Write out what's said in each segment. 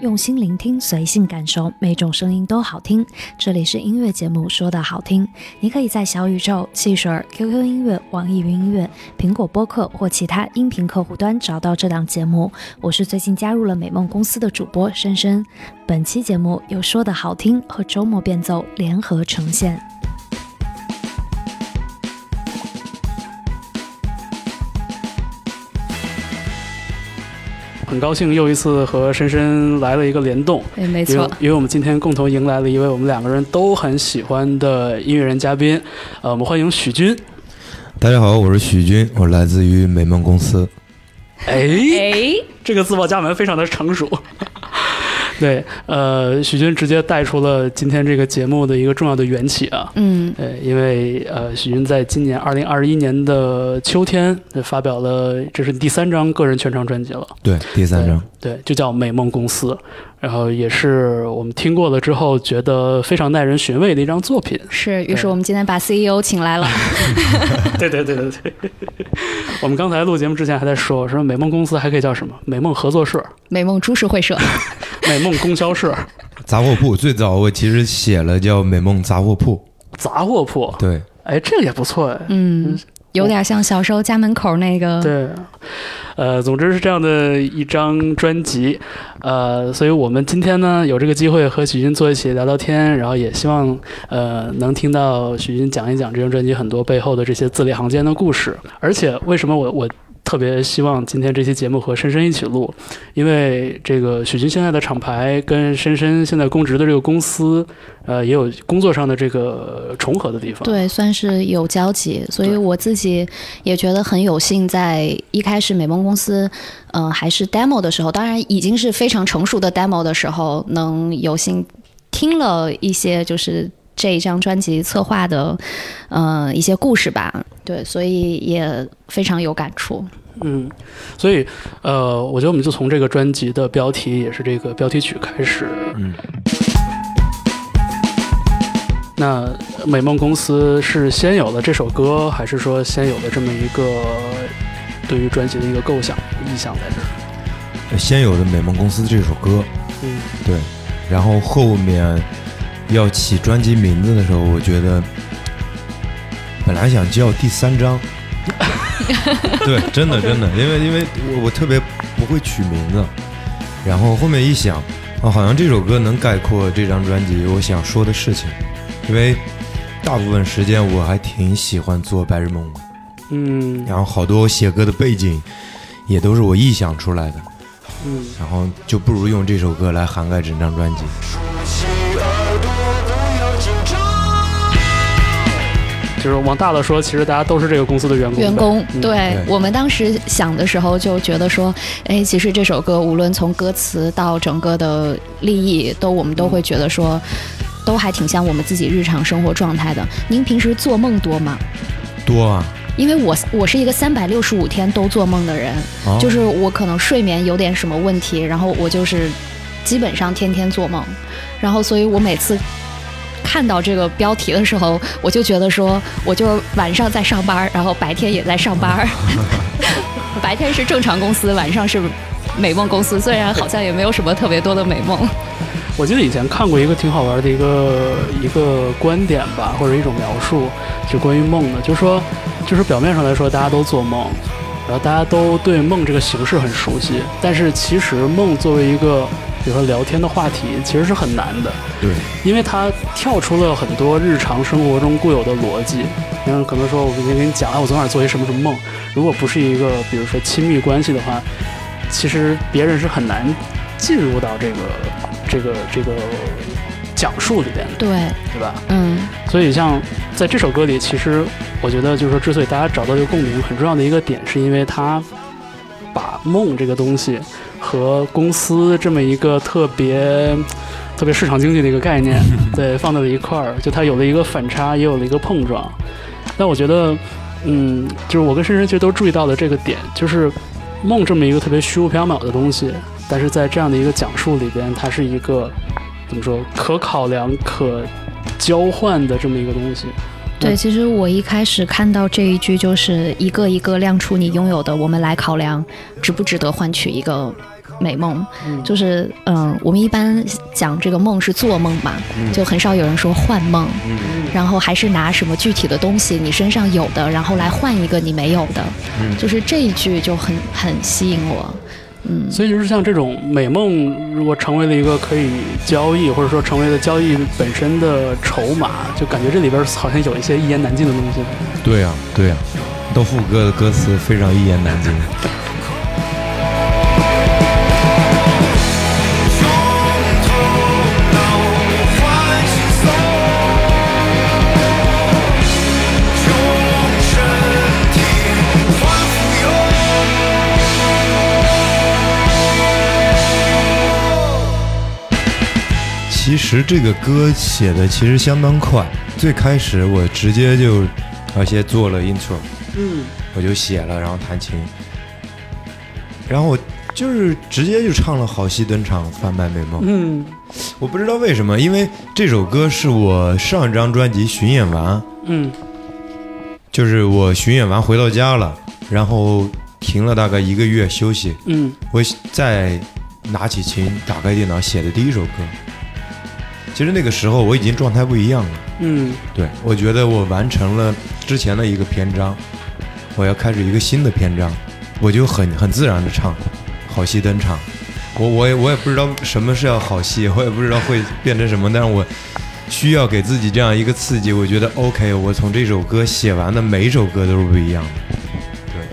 用心聆听，随性感受，每种声音都好听。这里是音乐节目，说的好听。你可以在小宇宙、汽水、QQ 音乐、网易云音乐、苹果播客或其他音频客户端找到这档节目。我是最近加入了美梦公司的主播深深。本期节目由说的好听和周末变奏联合呈现。很高兴又一次和深深来了一个联动，对，没错，因为我们今天共同迎来了一位我们两个人都很喜欢的音乐人嘉宾，呃，我们欢迎许军。大家好，我是许军，我来自于美梦公司。哎，这个自报家门非常的成熟。对，呃，许军直接带出了今天这个节目的一个重要的缘起啊。嗯，呃，因为呃，许军在今年二零二一年的秋天发表了，这是第三张个人全长专辑了。对，第三张，对，就叫《美梦公司》，然后也是我们听过了之后觉得非常耐人寻味的一张作品。是，于是我们今天把 CEO 请来了。对对对对对。我们刚才录节目之前还在说，说美梦公司还可以叫什么？美梦合作社、美梦株式会社。美梦供销社、杂货铺，最早我其实写了叫美梦杂货铺。杂货铺，对，哎，这个也不错哎，嗯，有点像小时候家门口那个。对，呃，总之是这样的一张专辑，呃，所以我们今天呢有这个机会和许军坐一起聊聊天，然后也希望呃能听到许军讲一讲这张专辑很多背后的这些字里行间的故事，而且为什么我我。特别希望今天这期节目和深深一起录，因为这个许军现在的厂牌跟深深现在供职的这个公司，呃，也有工作上的这个重合的地方。对，算是有交集，所以我自己也觉得很有幸，在一开始美梦公司，呃，还是 demo 的时候，当然已经是非常成熟的 demo 的时候，能有幸听了一些就是这一张专辑策划的，呃，一些故事吧。对，所以也非常有感触。嗯，所以呃，我觉得我们就从这个专辑的标题，也是这个标题曲开始。嗯。那美梦公司是先有了这首歌，还是说先有了这么一个对于专辑的一个构想意向在这儿？先有的美梦公司这首歌。嗯，对。然后后面要起专辑名字的时候，我觉得本来想叫第三章。对，真的真的，因为因为我我特别不会取名字，然后后面一想，啊，好像这首歌能概括这张专辑我想说的事情，因为大部分时间我还挺喜欢做白日梦的，嗯，然后好多写歌的背景也都是我臆想出来的，嗯，然后就不如用这首歌来涵盖整张专辑。就是往大了说，其实大家都是这个公司的员工。员工，对我们当时想的时候就觉得说，哎，其实这首歌无论从歌词到整个的立意，都我们都会觉得说，都还挺像我们自己日常生活状态的。您平时做梦多吗？多啊。因为我我是一个三百六十五天都做梦的人，就是我可能睡眠有点什么问题，然后我就是基本上天天做梦，然后所以我每次。看到这个标题的时候，我就觉得说，我就是晚上在上班，然后白天也在上班。白天是正常公司，晚上是美梦公司。虽然好像也没有什么特别多的美梦。我记得以前看过一个挺好玩的一个一个观点吧，或者一种描述，就关于梦的，就是说，就是表面上来说大家都做梦，然后大家都对梦这个形式很熟悉，但是其实梦作为一个。比如说聊天的话题其实是很难的，对，因为它跳出了很多日常生活中固有的逻辑。你看，可能说我今天跟你讲，哎，我昨晚做一什么什么梦。如果不是一个比如说亲密关系的话，其实别人是很难进入到这个这个这个讲述里边的，对，对吧？嗯。所以像在这首歌里，其实我觉得就是说，之所以大家找到这个共鸣，很重要的一个点，是因为他把梦这个东西。和公司这么一个特别特别市场经济的一个概念，对，放在了一块儿，就它有了一个反差，也有了一个碰撞。但我觉得，嗯，就是我跟深深其实都注意到了这个点，就是梦这么一个特别虚无缥缈的东西，但是在这样的一个讲述里边，它是一个怎么说可考量、可交换的这么一个东西。对，其实我一开始看到这一句，就是一个一个亮出你拥有的，我们来考量值不值得换取一个美梦，就是嗯，我们一般讲这个梦是做梦嘛，就很少有人说幻梦，然后还是拿什么具体的东西你身上有的，然后来换一个你没有的，就是这一句就很很吸引我。嗯，所以就是像这种美梦，如果成为了一个可以交易，或者说成为了交易本身的筹码，就感觉这里边好像有一些一言难尽的东西。对呀，对呀，豆腐哥的歌词非常一言难尽。其实这个歌写的其实相当快，最开始我直接就，而且做了 intro，嗯，我就写了，然后弹琴，然后我就是直接就唱了《好戏登场，贩卖美梦》。嗯，我不知道为什么，因为这首歌是我上一张专辑巡演完，嗯，就是我巡演完回到家了，然后停了大概一个月休息，嗯，我再拿起琴，打开电脑写的第一首歌。其实那个时候我已经状态不一样了，嗯，对，我觉得我完成了之前的一个篇章，我要开始一个新的篇章，我就很很自然的唱，好戏登场，我我也我也不知道什么是要好戏，我也不知道会变成什么，但是我需要给自己这样一个刺激，我觉得 OK，我从这首歌写完的每一首歌都是不一样。的，对，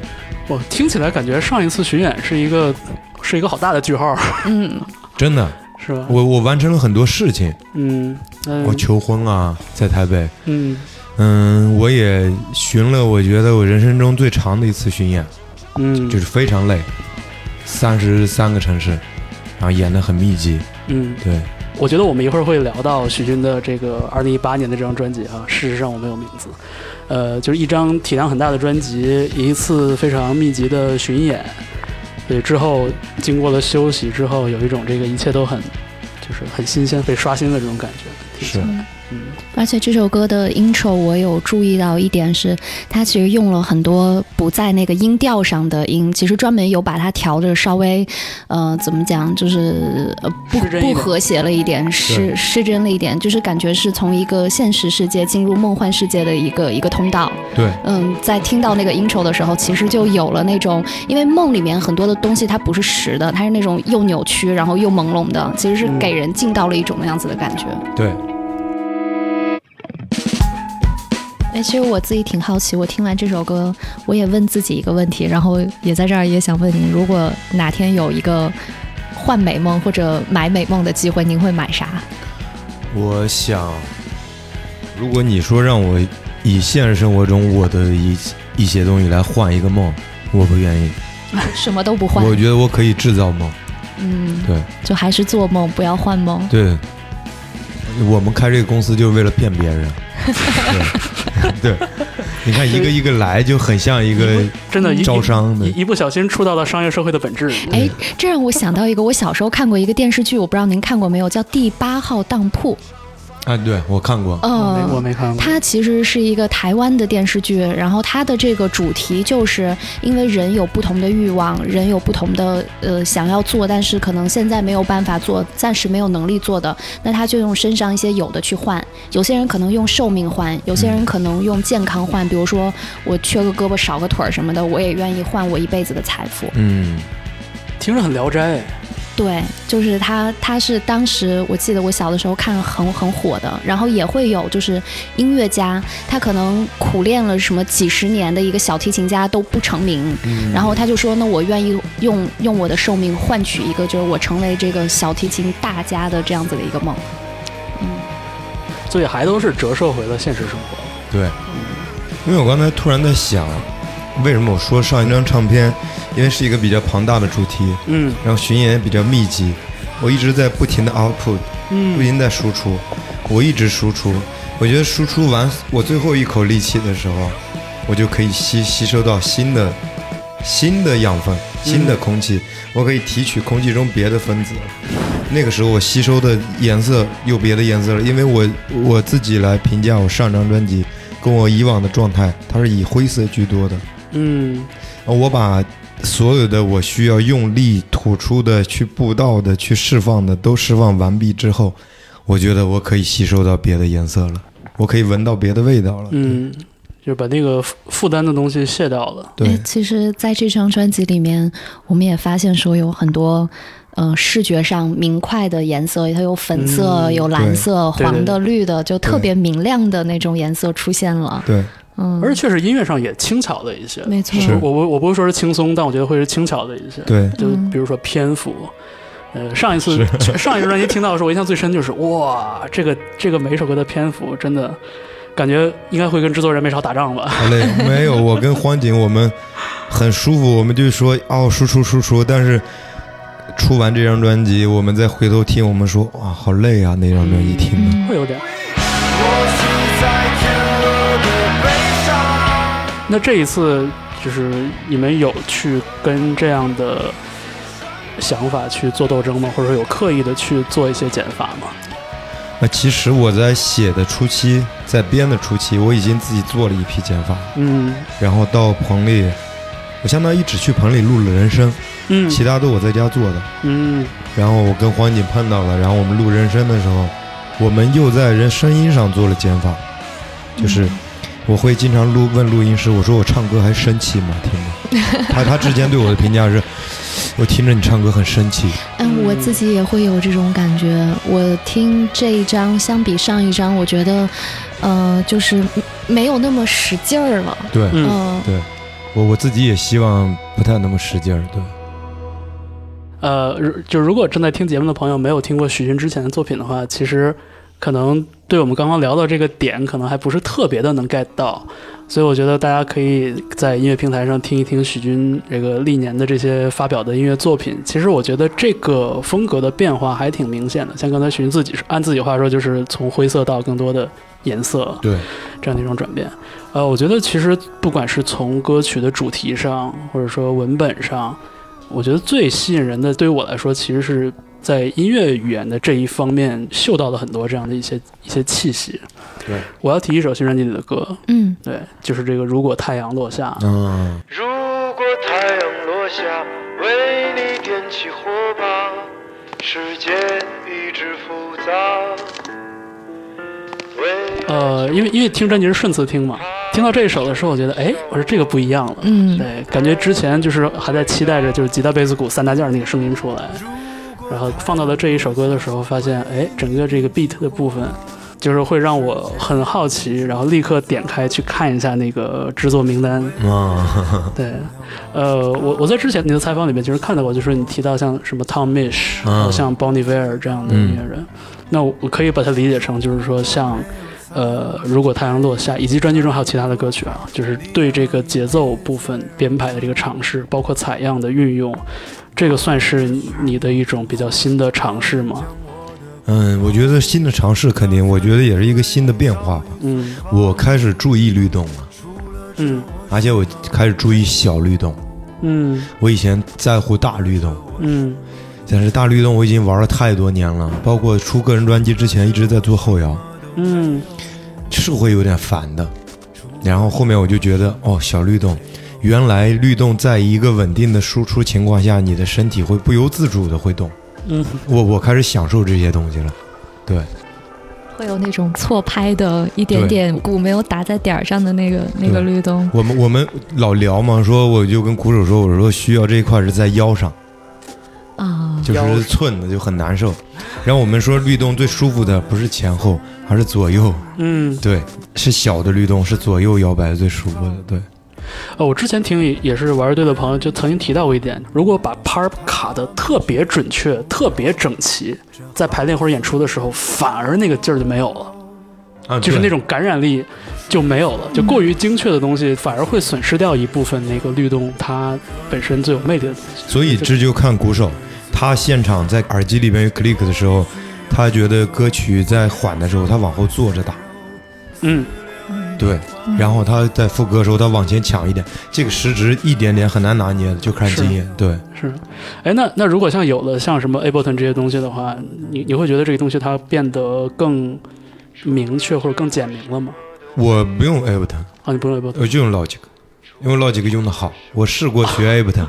我听起来感觉上一次巡演是一个是一个好大的句号，嗯，真的。是吧？我我完成了很多事情，嗯，我求婚啊，在台北，嗯。嗯，我也巡了，我觉得我人生中最长的一次巡演，嗯，就是非常累，三十三个城市，然后演的很密集，嗯，对，我觉得我们一会儿会聊到许军的这个二零一八年的这张专辑啊，事实上我没有名字，呃，就是一张体量很大的专辑，一次非常密集的巡演。对，之后经过了休息之后，有一种这个一切都很，就是很新鲜、被刷新的这种感觉。是。嗯，而且这首歌的 intro 我有注意到一点是，它其实用了很多不在那个音调上的音，其实专门有把它调的稍微，呃，怎么讲，就是呃不不和谐了一点，失失真了一点，就是感觉是从一个现实世界进入梦幻世界的一个一个通道。对，嗯，在听到那个 intro 的时候，其实就有了那种，因为梦里面很多的东西它不是实的，它是那种又扭曲然后又朦胧的，其实是给人进到了一种那样子的感觉。对。哎，其实我自己挺好奇，我听完这首歌，我也问自己一个问题，然后也在这儿也想问您：如果哪天有一个换美梦或者买美梦的机会，您会买啥？我想，如果你说让我以现实生活中我的一一些东西来换一个梦，我不愿意，什么都不换。我觉得我可以制造梦。嗯，对，就还是做梦，不要换梦。对，我们开这个公司就是为了骗别人。对，你看一个一个来就很像一个真的招商的，一不小心触到了商业社会的本质。哎，这让我想到一个，我小时候看过一个电视剧，我不知道您看过没有，叫《第八号当铺》。啊，对我看过，嗯，我没看过。它其实是一个台湾的电视剧，然后它的这个主题就是因为人有不同的欲望，人有不同的呃想要做，但是可能现在没有办法做，暂时没有能力做的，那他就用身上一些有的去换。有些人可能用寿命换，有些人可能用健康换，比如说我缺个胳膊少个腿儿什么的，我也愿意换我一辈子的财富。嗯，听着很聊斋。对，就是他，他是当时我记得我小的时候看很很火的，然后也会有就是音乐家，他可能苦练了什么几十年的一个小提琴家都不成名，然后他就说，那我愿意用用我的寿命换取一个就是我成为这个小提琴大家的这样子的一个梦，嗯，所以还都是折射回了现实生活。对，因为我刚才突然在想，为什么我说上一张唱片？因为是一个比较庞大的主题，嗯，然后巡演也比较密集，我一直在不停的 output，嗯，不停在输出，我一直输出，我觉得输出完我最后一口力气的时候，我就可以吸吸收到新的新的养分、新的空气，我可以提取空气中别的分子，那个时候我吸收的颜色有别的颜色了，因为我我自己来评价我上张专辑，跟我以往的状态，它是以灰色居多的，嗯。我把所有的我需要用力吐出的、去布道的、去释放的，都释放完毕之后，我觉得我可以吸收到别的颜色了，我可以闻到别的味道了。嗯，就把那个负负担的东西卸掉了。对哎，其实在这张专辑里面，我们也发现说有很多。呃，视觉上明快的颜色，它有粉色、嗯有蓝色、黄的、绿的，就特别明亮的那种颜色出现了。对，嗯，而且确实音乐上也轻巧了一些。没错，是我我我不会说是轻松，但我觉得会是轻巧的一些。对，就嗯比如说篇幅。呃，上一次上一张专辑听到的时候，我印象最深就是哇，这个这个每一首歌的篇幅真的感觉应该会跟制作人没少打仗吧？好累，没有，我跟荒井我们很舒服，我们就说哦，输出输出，但是出完这张专辑，我们再回头听，我们说哇，好累啊，那张专辑听的。嗯会有点。那这一次就是你们有去跟这样的想法去做斗争吗？或者说有刻意的去做一些减法吗？那其实我在写的初期，在编的初期，我已经自己做了一批减法，嗯然后到棚里，我相当于只去棚里录了人声，嗯其他都我在家做的。嗯然后我跟黄景碰到了，然后我们录人声的时候，我们又在人声音上做了减法，就是我会经常录问录音师，我说我唱歌还生气吗？听着，他他之前对我的评价是，我听着你唱歌很生气，嗯，我自己也会有这种感觉。我听这一张相比上一张，我觉得，呃，就是没有那么使劲儿了。对，嗯嗯，对我我自己也希望不太那么使劲儿，对。呃，如就如果正在听节目的朋友没有听过许军之前的作品的话，其实可能对我们刚刚聊到这个点，可能还不是特别的能 get 到，所以我觉得大家可以在音乐平台上听一听许军这个历年的这些发表的音乐作品。其实我觉得这个风格的变化还挺明显的，像刚才许军自己按自己话说，就是从灰色到更多的颜色，对，这样的一种转变。呃，我觉得其实不管是从歌曲的主题上，或者说文本上，我觉得最吸引人的，对于我来说，其实是在音乐语言的这一方面嗅到了很多这样的一些一些气息。对，我要提一首新专辑里的歌，嗯，对，就是这个《如果太阳落下》。嗯，如果太阳落下，为你点起火把，世界一直复杂。为呃，因为因为听专辑是顺次听嘛，听到这一首的时候，我觉得，哎，我说这个不一样了。嗯，对，感觉之前就是还在期待着就是吉他、贝斯、鼓三大件儿那个声音出来，然后放到了这一首歌的时候，发现哎，整个这个 beat 的部分，就是会让我很好奇，然后立刻点开去看一下那个制作名单。啊，对，呃，我我在之前你的采访里面其实看到过，就是你提到像什么 Tom Misch，嗯还有像 Bon Iver 这样的音乐人，那我我可以把它理解成就是说像。呃，如果太阳落下，以及专辑中还有其他的歌曲啊，就是对这个节奏部分编排的这个尝试，包括采样的运用，这个算是你的一种比较新的尝试吗？嗯，我觉得新的尝试肯定，我觉得也是一个新的变化吧。嗯我开始注意律动了，嗯而且我开始注意小律动。嗯我以前在乎大律动，嗯但是大律动我已经玩了太多年了，包括出个人专辑之前一直在做后摇，嗯是会有点烦的。然后后面我就觉得，哦，小律动，原来律动在一个稳定的输出情况下，你的身体会不由自主的会动。嗯我我开始享受这些东西了。对，会有那种错拍的一点点鼓没有打在点儿上的那个那个律动。我们我们老聊嘛，说我就跟鼓手说，我说需要这一块是在腰上，啊，就是寸的就很难受。然后我们说律动最舒服的不是前后，而是左右。嗯，对，是小的律动，是左右摇摆最舒服的。对，呃，我之前听也也是玩乐队的朋友就曾经提到过一点，如果把 part 卡的特别准确、特别整齐，在排练或者演出的时候，反而那个劲儿就没有了，啊就是那种感染力就没有了，就过于精确的东西反而会损失掉一部分那个律动它本身最有魅力的。所以这就看鼓手，他现场在耳机里边 click 的时候，他觉得歌曲在缓的时候，他往后坐着打，嗯。对，然后他在副歌的时候，他往前抢一点，这个时值一点点很难拿捏的，就看经验。对，是，哎，那那如果像有了像什么 Ableton 这些东西的话，你你会觉得这个东西它变得更明确或者更简明了吗？我不用 Ableton，啊，你不用 Ableton，我就用 Logic。因为 Logic 用的好，我试过学 Ableton，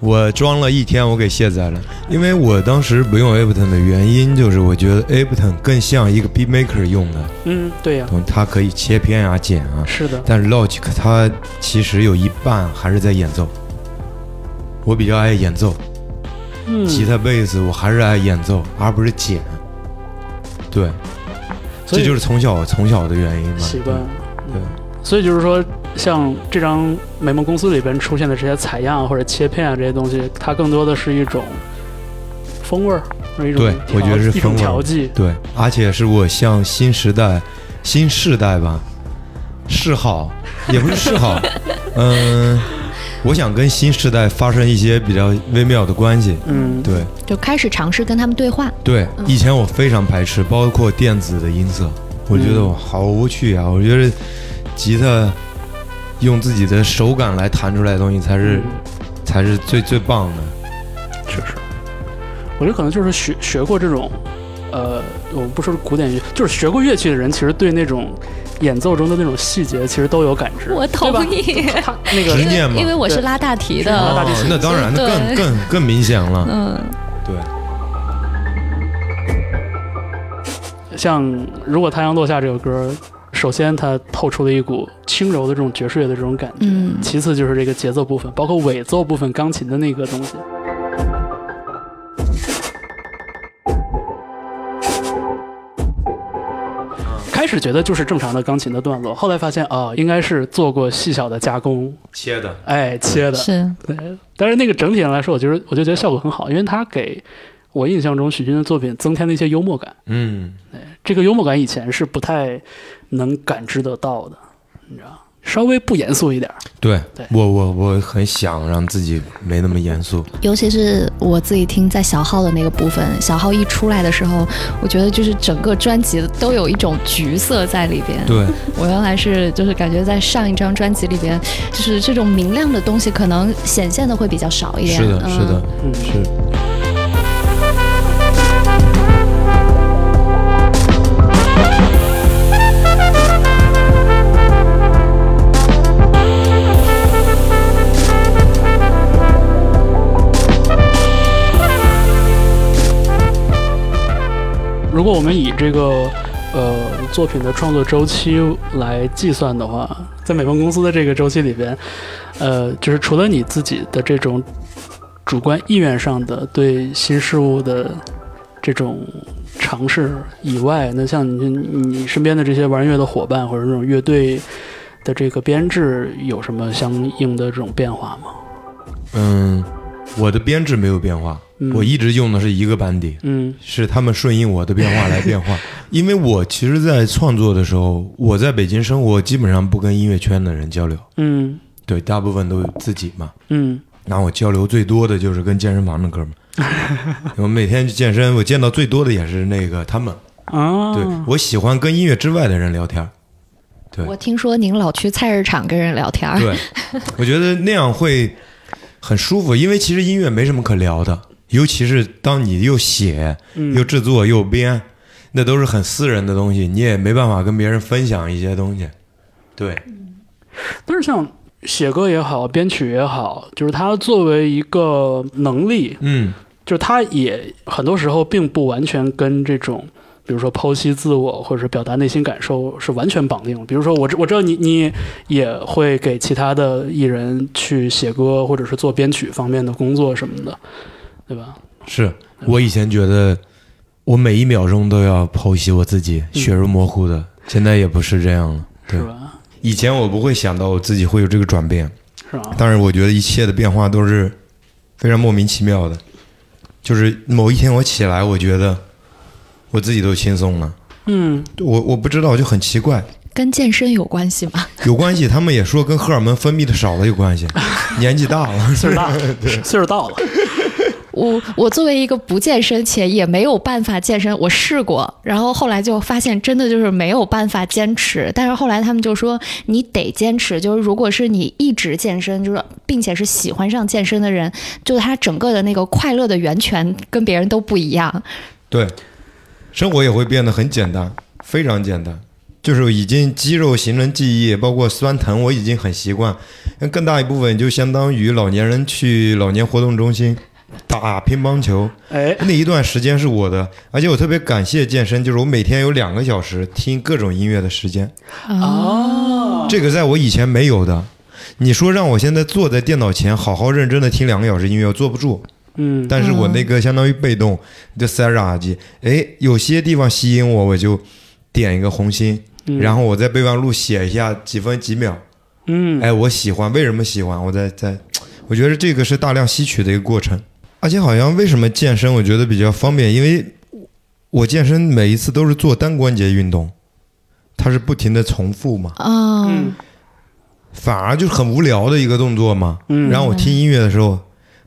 我装了一天，我给卸载了。因为我当时不用 Ableton 的原因，就是我觉得 Ableton 更像一个 Beat Maker 用的，嗯，对呀、它可以切片啊、剪啊。是的，但是 Logic 它其实有一半还是在演奏，我比较爱演奏，嗯，吉他、贝斯我还是爱演奏，而不是剪。对，所以这就是从小从小的原因嘛。习惯。对，所以就是说，像这张美梦公司里边出现的这些采样或者切片啊这些东西，它更多的是一种风味儿，是一种对我觉得是一种风味儿调剂。对，而且是我向新时代、新世代吧示好，也不是示好，嗯，我想跟新时代发生一些比较微妙的关系。嗯，对就开始尝试跟他们对话。对，以前我非常排斥，包括电子的音色，我觉得嗯我好无趣啊！我觉得吉他用自己的手感来弹出来的东西才是、嗯才是最最棒的。确实，我觉得可能就是学学过这种，呃，我不说古典乐，就是学过乐器的人，其实对那种演奏中的那种细节，其实都有感知。我同意，他那个执念嘛。因为我是拉大提的，拉大提哦那当然，那更更更明显了。嗯，对，像如果太阳落下这首歌，首先它透出了一股轻柔的这种爵士乐的这种感觉，嗯。其次就是这个节奏部分，包括尾奏部分钢琴的那个东西。始觉得就是正常的钢琴的段落，后来发现啊、应该是做过细小的加工，切的。哎，切的。是对，但是那个整体上来说，我觉得我就觉得效果很好，因为它给我印象中许军的作品增添了一些幽默感。嗯，这个幽默感以前是不太能感知得到的，你知道，稍微不严肃一点儿。对对我我我很想让自己没那么严肃。尤其是我自己听在小号的那个部分，小号一出来的时候，我觉得就是整个专辑都有一种橘色在里边。对，我原来是就是感觉在上一张专辑里边，就是这种明亮的东西可能显现的会比较少一点。是的，嗯是的，嗯，是。如果我们以这个呃作品的创作周期来计算的话，在美梦公司的这个周期里边，呃，就是除了你自己的这种主观意愿上的对新事物的这种尝试以外，那像你你身边的这些玩乐的伙伴或者这种乐队的这个编制有什么相应的这种变化吗？嗯，我的编制没有变化，嗯。我一直用的是一个班底，嗯。是他们顺应我的变化来变化。因为我其实，在创作的时候，我在北京生活，基本上不跟音乐圈的人交流，嗯。对，大部分都自己嘛。嗯。然后我交流最多的就是跟健身房的哥们儿，我每天去健身，我见到最多的也是那个他们。啊，对我喜欢跟音乐之外的人聊天儿，对。我听说您老去菜市场跟人聊天儿，对，我觉得那样会很舒服，因为其实音乐没什么可聊的，尤其是当你又写嗯又制作又编，那都是很私人的东西，你也没办法跟别人分享一些东西。对，但是像写歌也好，编曲也好，就是它作为一个能力，嗯，就是它也很多时候并不完全跟这种，比如说剖析自我或者是表达内心感受是完全绑定的。比如说我知我知道你你也会给其他的艺人去写歌或者是做编曲方面的工作什么的，对吧？是我以前觉得我每一秒钟都要剖析我自己，嗯血肉模糊的，现在也不是这样了。对是，吧？以前我不会想到我自己会有这个转变，是吧？但是我觉得一切的变化都是非常莫名其妙的。就是某一天我起来，我觉得我自己都轻松了。嗯，我我不知道，就很奇怪，跟健身有关系吗？有关系。他们也说跟荷尔蒙分泌的少了有关系，年纪大了。岁数大 了，岁数到了，我我作为一个不健身且也没有办法健身，我试过，然后后来就发现真的就是没有办法坚持。但是后来他们就说你得坚持，就是如果是你一直健身，就是并且是喜欢上健身的人，就是他整个的那个快乐的源泉跟别人都不一样。对，生活也会变得很简单，非常简单。就是已经肌肉形成记忆，包括酸疼，我已经很习惯。那更大一部分就相当于老年人去老年活动中心打乒乓球，哎，那一段时间是我的，而且我特别感谢健身，就是我每天有两个小时听各种音乐的时间，哦，这个在我以前没有的。你说让我现在坐在电脑前好好认真的听两个小时音乐，我坐不住。嗯，但是我那个相当于被动，就塞着耳机，哎，有些地方吸引我，我就点一个红心，嗯。然后我在备忘录写一下几分几秒，嗯，哎，我喜欢，为什么喜欢？我在在，我觉得这个是大量吸取的一个过程，而且好像为什么健身我觉得比较方便，因为我健身每一次都是做单关节运动，它是不停的重复嘛，啊，嗯反而就是很无聊的一个动作嘛。嗯然后我听音乐的时候，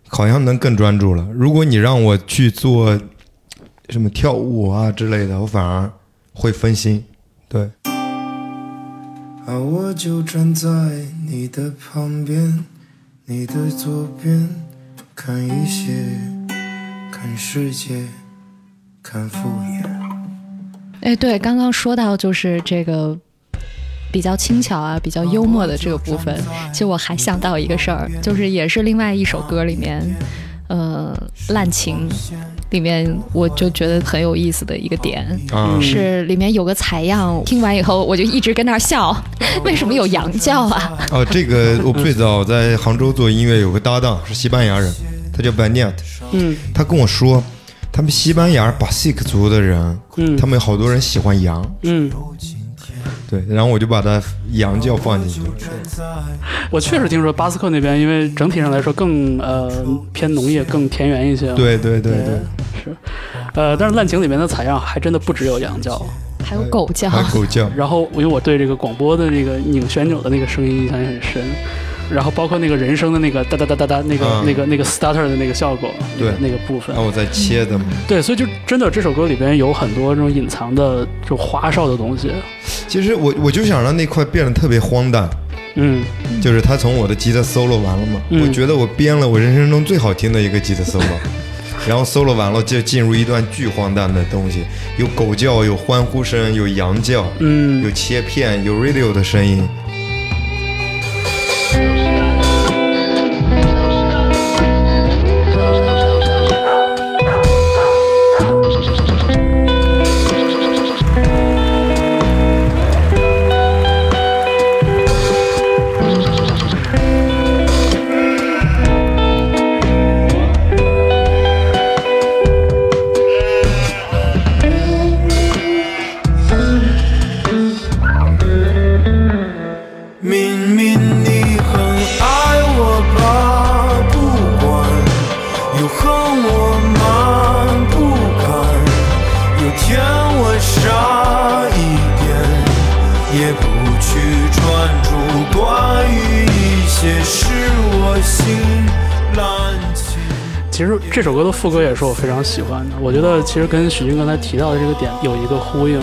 好像能更专注了。如果你让我去做什么跳舞啊之类的，我反而会分心。对。啊，我就站在你的旁边，你的左边，看一些，看世界，看敷衍。哎，对，刚刚说到就是这个比较轻巧啊、比较幽默的这个部分，其实我还想到一个事儿，就是也是另外一首歌里面，呃，《滥情》里面，我就觉得很有意思的一个点。啊，是里面有个采样，听完以后我就一直跟那儿笑，为什么有羊叫啊？哦，这个我最早 在杭州做音乐，有个搭档是西班牙人，他叫 Benet，嗯。他跟我说，他们西班牙巴西克族的人，嗯。他们有好多人喜欢羊，嗯，对，然后我就把它羊叫放进去。我确实听说巴斯克那边，因为整体上来说更呃偏农业、更田园一些。对对对对，是，呃，但是滥情里面的采样还真的不只有羊叫。还有狗叫，还有狗叫，然后因为我对这个广播的这个拧旋钮的那个声音印象也很深，然后包括那个人声的那个哒哒哒哒哒那个、嗯那个那个 starter 的那个效果，对那个部分然。后我在切的嘛。对，所以就真的这首歌里边有很多这种隐藏的就花哨的东西。其实我我就想让那块变得特别荒诞，嗯就是他从我的吉他 solo 完了嘛，嗯我觉得我编了我人生中最好听的一个吉他 solo，然后 solo 完了就进入一段巨荒诞的东西，有狗叫，有欢呼声，有羊叫，嗯有嗯，切片，有 radio 的声音。副歌也是我非常喜欢的。我觉得其实跟许军刚才提到的这个点有一个呼应。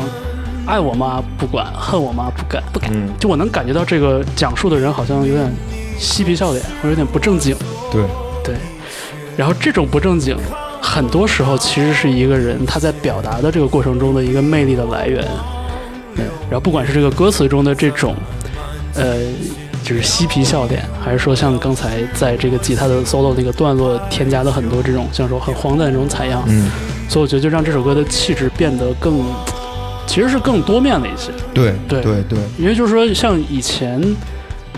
爱我妈？不管；恨我妈？不敢。不敢。嗯，就我能感觉到这个讲述的人好像有点嬉皮笑脸，或者有点不正经。对，对，然后这种不正经，很多时候其实是一个人他在表达的这个过程中的一个魅力的来源。嗯，然后不管是这个歌词中的这种，呃，就是嬉皮笑脸，还是说像刚才在这个吉他的 solo 那个段落添加了很多这种像说很荒诞的这种采样，嗯，所以我觉得就让这首歌的气质变得更，其实是更多面了一些。对对。对对，因为就是说，像以前，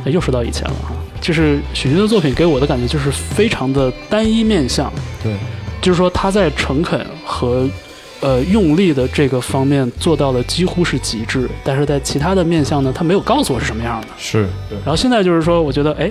哎又说到以前了哈，就是许军的作品给我的感觉就是非常的单一面相，对，就是说他在诚恳和呃用力的这个方面做到了几乎是极致，但是在其他的面向呢，他没有告诉我是什么样的。是，对，然后现在就是说，我觉得哎，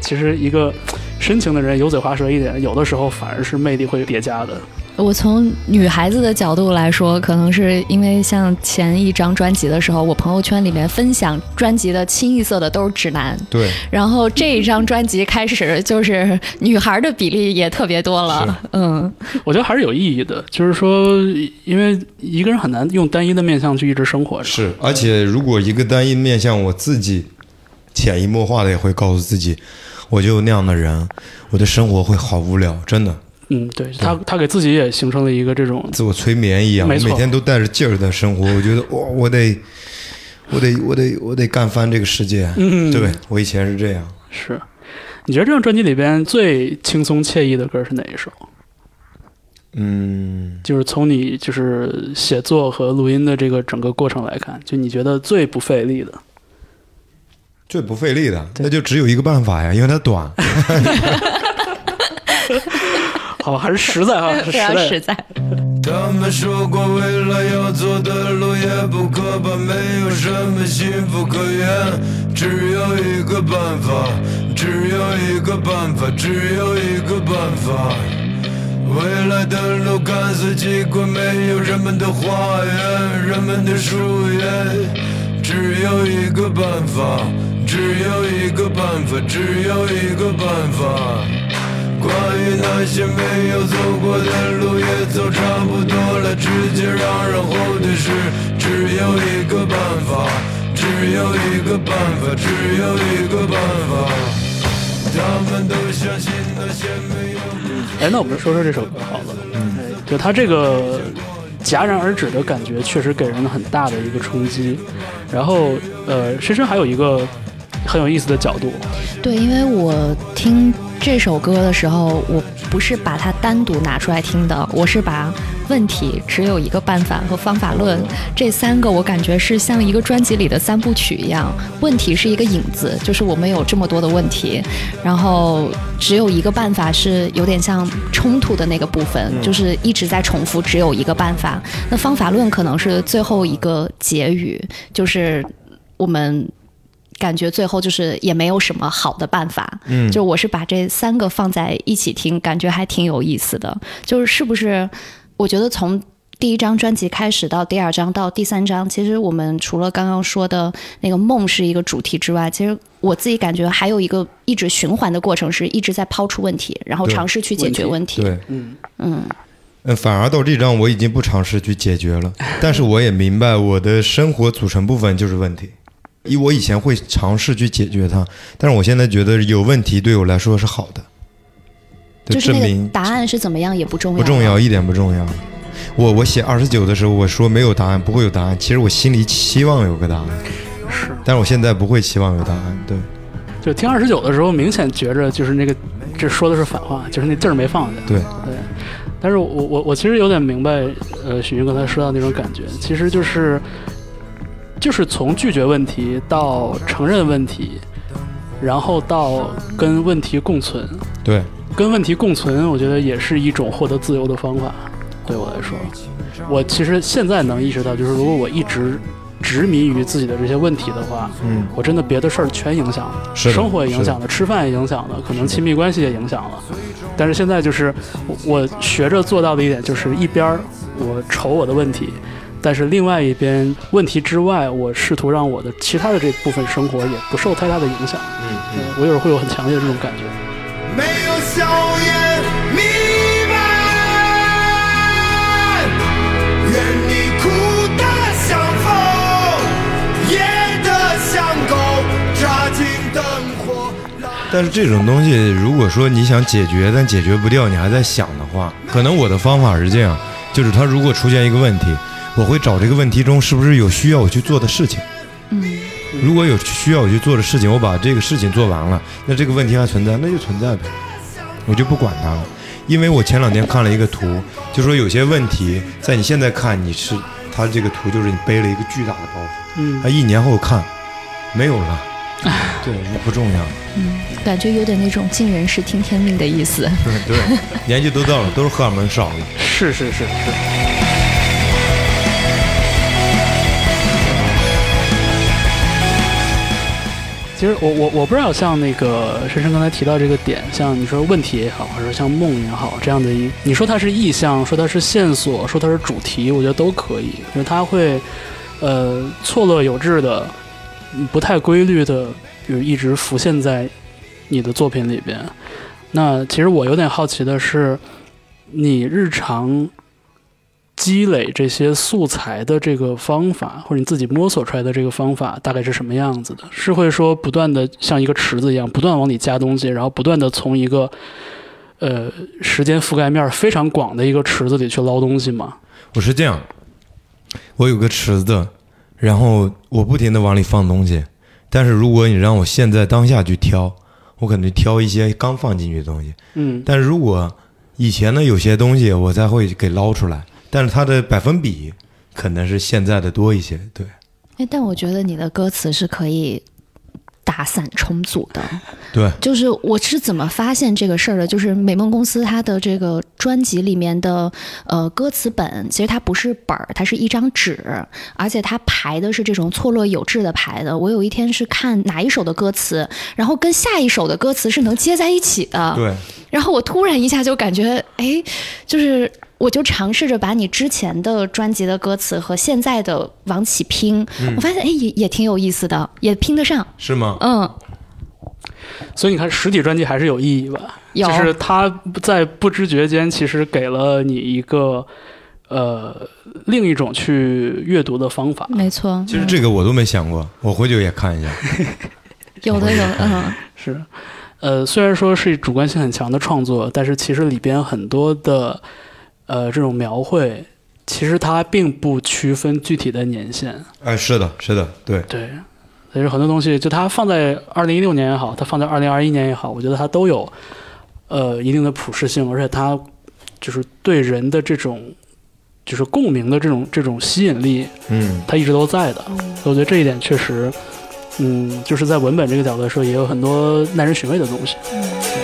其实一个深情的人油嘴滑舌一点，有的时候反而是魅力会叠加的。我从女孩子的角度来说，可能是因为像前一张专辑的时候，我朋友圈里面分享专辑的清一色的都是直男，对，然后这一张专辑开始就是女孩的比例也特别多了，嗯，我觉得还是有意义的，就是说，因为一个人很难用单一的面相去一直生活着。是，而且如果一个单一面相，我自己潜移默化的也会告诉自己，我就那样的人，我的生活会好无聊，真的，嗯，对他，他给自己也形成了一个这种自我催眠一样，我每天都带着劲儿的生活，我觉得我，我得我得我得我得干翻这个世界。嗯对我以前是这样。是。你觉得这张专辑里边最轻松惬意的歌是哪一首？嗯，就是从你就是写作和录音的这个整个过程来看，就你觉得最不费力的？最不费力的，那就只有一个办法呀，因为它短。好吧，还是实在啊，非常实在实在。他们说过，未来要走的路也不可怕，没有什么幸福可言，只有一个办法，只有一个办法，只有一个办法。未来的路看似奇怪，没有人们的花园，人们的树叶，只有一个办法，只有一个办法，只有一个办法。关于那些没有走过的路，也走差不多了，直接让人后退是只有一个办法，只有一个办法，只有一个办法。他们都相信那些没有。哎，那我们说说这首歌好了。嗯，就他这个戛然而止的感觉，确实给人很大的一个冲击。然后，呃，深深还有一个很有意思的角度，对，因为我听这首歌的时候，我不是把它单独拿出来听的，我是把问题只有一个办法和方法论这三个，我感觉是像一个专辑里的三部曲一样。问题是一个影子，就是我们有这么多的问题，然后只有一个办法是有点像冲突的那个部分，就是一直在重复，只有一个办法。那方法论可能是最后一个结语，就是我们。感觉最后就是也没有什么好的办法，嗯就我是把这三个放在一起听，感觉还挺有意思的。就是是不是？我觉得从第一张专辑开始到第二张到第三张，其实我们除了刚刚说的那个梦是一个主题之外，其实我自己感觉还有一个一直循环的过程，是一直在抛出问题，然后尝试去解决问题。对，嗯，嗯，嗯，反而到这张我已经不尝试去解决了，但是我也明白我的生活组成部分就是问题。以我以前会尝试去解决它，但是我现在觉得有问题对我来说是好的，就就是那个证明答案是怎么样也不重要，不重要，。一点不重要。我我写二十九的时候，我说没有答案，不会有答案。其实我心里期望有个答案，是。但是我现在不会期望有答案。对，就听二十九的时候，明显觉着就是那个，这说的是反话，就是那劲儿没放下。对对。但是我我我其实有点明白，呃，许云刚才说到那种感觉，其实就是就是从拒绝问题到承认问题，然后到跟问题共存，对，跟问题共存，我觉得也是一种获得自由的方法。对我来说，我其实现在能意识到，就是如果我一直执迷于自己的这些问题的话，嗯，我真的别的事儿全影响了，是生活也影响了，吃饭也影响了，可能亲密关系也影响了。但是现在就是我我学着做到的一点，就是一边儿我愁我的问题，但是另外一边问题之外，我试图让我的其他的这部分生活也不受太大的影响。嗯嗯，我有时候会有很强烈的这种感觉。没有硝烟弥漫，愿你哭得像风，野得像狗，扎进灯火。但是这种东西，如果说你想解决，但解决不掉，你还在想的话，可能我的方法是这样，就是他如果出现一个问题，我会找这个问题中是不是有需要我去做的事情。嗯，如果有需要我去做的事情，我把这个事情做完了，那这个问题还存在，那就存在呗，我就不管它了。因为我前两天看了一个图，就说有些问题在你现在看你是，它这个图就是你背了一个巨大的包袱，嗯它一年后看没有了，对，也不重要。嗯感觉有点那种尽人事听天命的意思。对，年纪都到了，都是荷尔蒙少了。是是是是。其实我我我不知道，像那个深深刚才提到这个点，像你说问题也好，或者像梦也好，这样的一，你说它是意象，说它是线索，说它是主题，我觉得都可以，因为它会呃错落有致的，不太规律的，就是一直浮现在你的作品里边。那其实我有点好奇的是，你日常积累这些素材的这个方法，或者你自己摸索出来的这个方法，大概是什么样子的？是会说不断的像一个池子一样，不断往里加东西，然后不断的从一个呃时间覆盖面非常广的一个池子里去捞东西吗？我是这样，我有个池子，然后我不停的往里放东西。但是如果你让我现在当下去挑，我可能挑一些刚放进去的东西。嗯，但如果以前的有些东西我才会给捞出来，但是它的百分比可能是现在的多一些。对，哎，但我觉得你的歌词是可以打散重组的。对，就是我是怎么发现这个事儿的？就是美梦公司它的这个专辑里面的呃歌词本，其实它不是本儿，它是一张纸，而且它排的是这种错落有致的排的。我有一天是看哪一首的歌词，然后跟下一首的歌词是能接在一起的。对，然后我突然一下就感觉，哎，就是我就尝试着把你之前的专辑的歌词和现在的往起拼，我发现哎也也挺有意思的，也拼得上。是吗？嗯，所以你看，实体专辑还是有意义吧？有就是它在不知觉间，其实给了你一个呃另一种去阅读的方法。没错。其实这个我都没想过，我回去也看一下。有的有，嗯，是，呃，虽然说是主观性很强的创作，但是其实里边很多的呃这种描绘，其实它并不区分具体的年限。哎，是的，是的，对，对，所以很多东西，就它放在二零一六年也好，它放在二零二一年也好，我觉得它都有呃一定的普适性，而且它就是对人的这种就是共鸣的这种这种吸引力，嗯，它一直都在的。所以我觉得这一点确实，嗯，就是在文本这个角度来说，也有很多耐人寻味的东西。我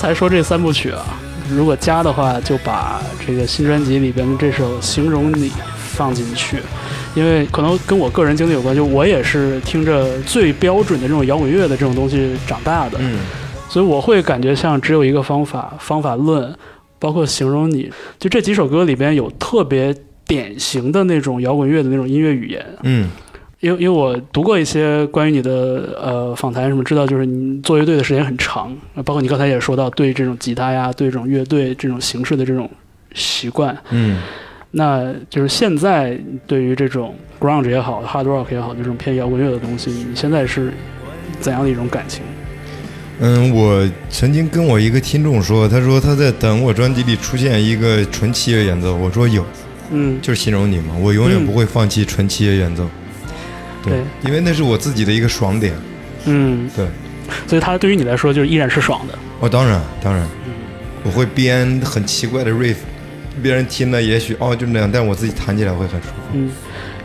才说这三部曲啊，如果加的话，就把这个新专辑里边的这首《形容你》放进去，因为可能跟我个人经历有关，就我也是听着最标准的这种摇滚乐的这种东西长大的，嗯，所以我会感觉像只有一个方法，方法论，包括形容你，就这几首歌里边有特别典型的那种摇滚乐的那种音乐语言，嗯，因为因为我读过一些关于你的呃访谈什么，知道就是你做乐队的时间很长，包括你刚才也说到对这种吉他呀、对这种乐队这种形式的这种习惯，嗯，那就是现在对于这种 grunge 也好、hard rock 也好，这种偏摇滚乐的东西，你现在是怎样的一种感情？嗯，我曾经跟我一个听众说，他说他在等我专辑里出现一个纯器乐演奏，我说有，嗯，就是形容你嘛，我永远嗯。不会放弃纯器乐演奏，对，因为那是我自己的一个爽点，嗯，对，所以它对于你来说就是依然是爽的。哦，当然当然，嗯。我会编很奇怪的 riff，别人听了也许哦就那样，但我自己弹起来会很舒服，嗯，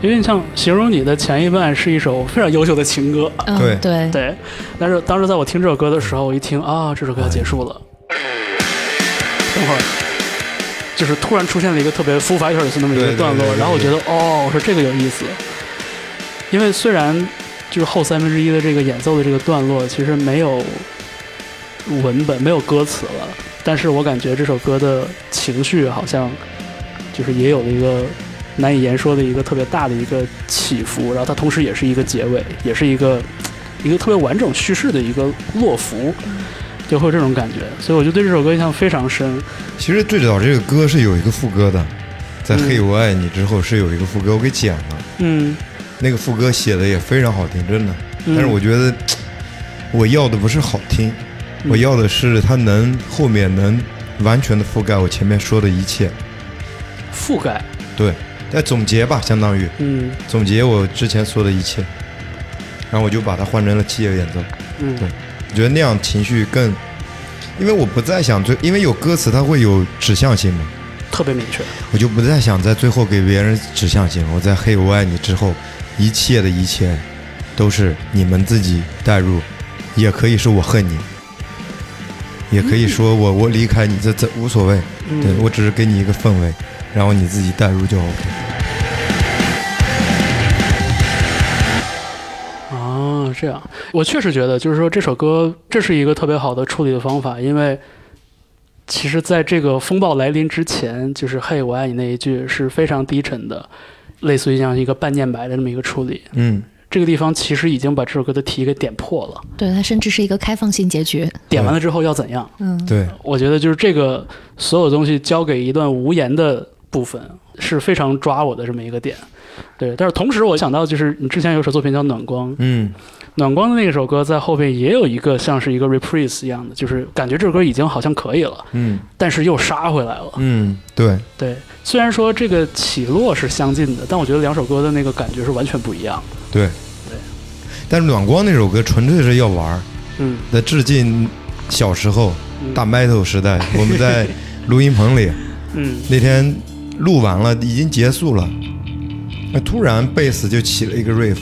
因为像形容你的前一半是一首非常优秀的情歌，嗯，对。对，对，但是当时在我听这首歌的时候，我一听啊，这首歌要结束了，等会儿就是突然出现了一个特别 Foo Fighters 那么一个段落，对对。然后我觉得哦，我说这个有意思，因为虽然就是后三分之一的这个演奏的这个段落其实没有文本、没有歌词了，但是我感觉这首歌的情绪好像就是也有了一个难以言说的一个特别大的一个起伏，然后它同时也是一个结尾，也是一个一个特别完整叙事的一个落伏，就会有这种感觉，所以我就对这首歌印象非常深。其实最早这个歌是有一个副歌的，在《嗯嘿我爱你》之后是有一个副歌，我给剪了。嗯，那个副歌写的也非常好听，真的。嗯但是我觉得我要的不是好听，嗯我要的是它能后面能完全的覆盖我前面说的一切。覆盖，对，在总结吧，相当于嗯总结我之前说的一切，然后我就把它换成了器乐演奏。嗯对我觉得那样情绪更，因为我不再想最，因为有歌词它会有指向性嘛，特别明确。我就不再想在最后给别人指向性。我在《嘿我爱你》之后，一切的一切都是你们自己带入，也可以是我恨你，也可以说我我离开你，这这无所谓。嗯对我只是给你一个氛围，然后你自己带入就 OK。啊，这样，我确实觉得，就是说这首歌这是一个特别好的处理的方法，因为其实在这个风暴来临之前，就是“嘿，我爱你”那一句是非常低沉的，类似于像一个半念白的这么一个处理。嗯，这个地方其实已经把这首歌的题给点破了，对，它甚至是一个开放性结局。点完了之后要怎样？嗯，对，我觉得就是这个所有东西交给一段无言的部分是非常抓我的这么一个点。对，但是同时我想到就是你之前有首作品叫《暖光》，嗯，暖光的那首歌在后边也有一个像是一个 reprise 一样的，就是感觉这首歌已经好像可以了，嗯，但是又杀回来了。嗯，对，对，虽然说这个起落是相近的，但我觉得两首歌的那个感觉是完全不一样的。对，对。但是暖光那首歌纯粹是要玩儿，嗯，在致敬小时候嗯大 metal 时代，我们在 录音棚里嗯那天录完了，已经结束了，那突然贝斯就起了一个 riff，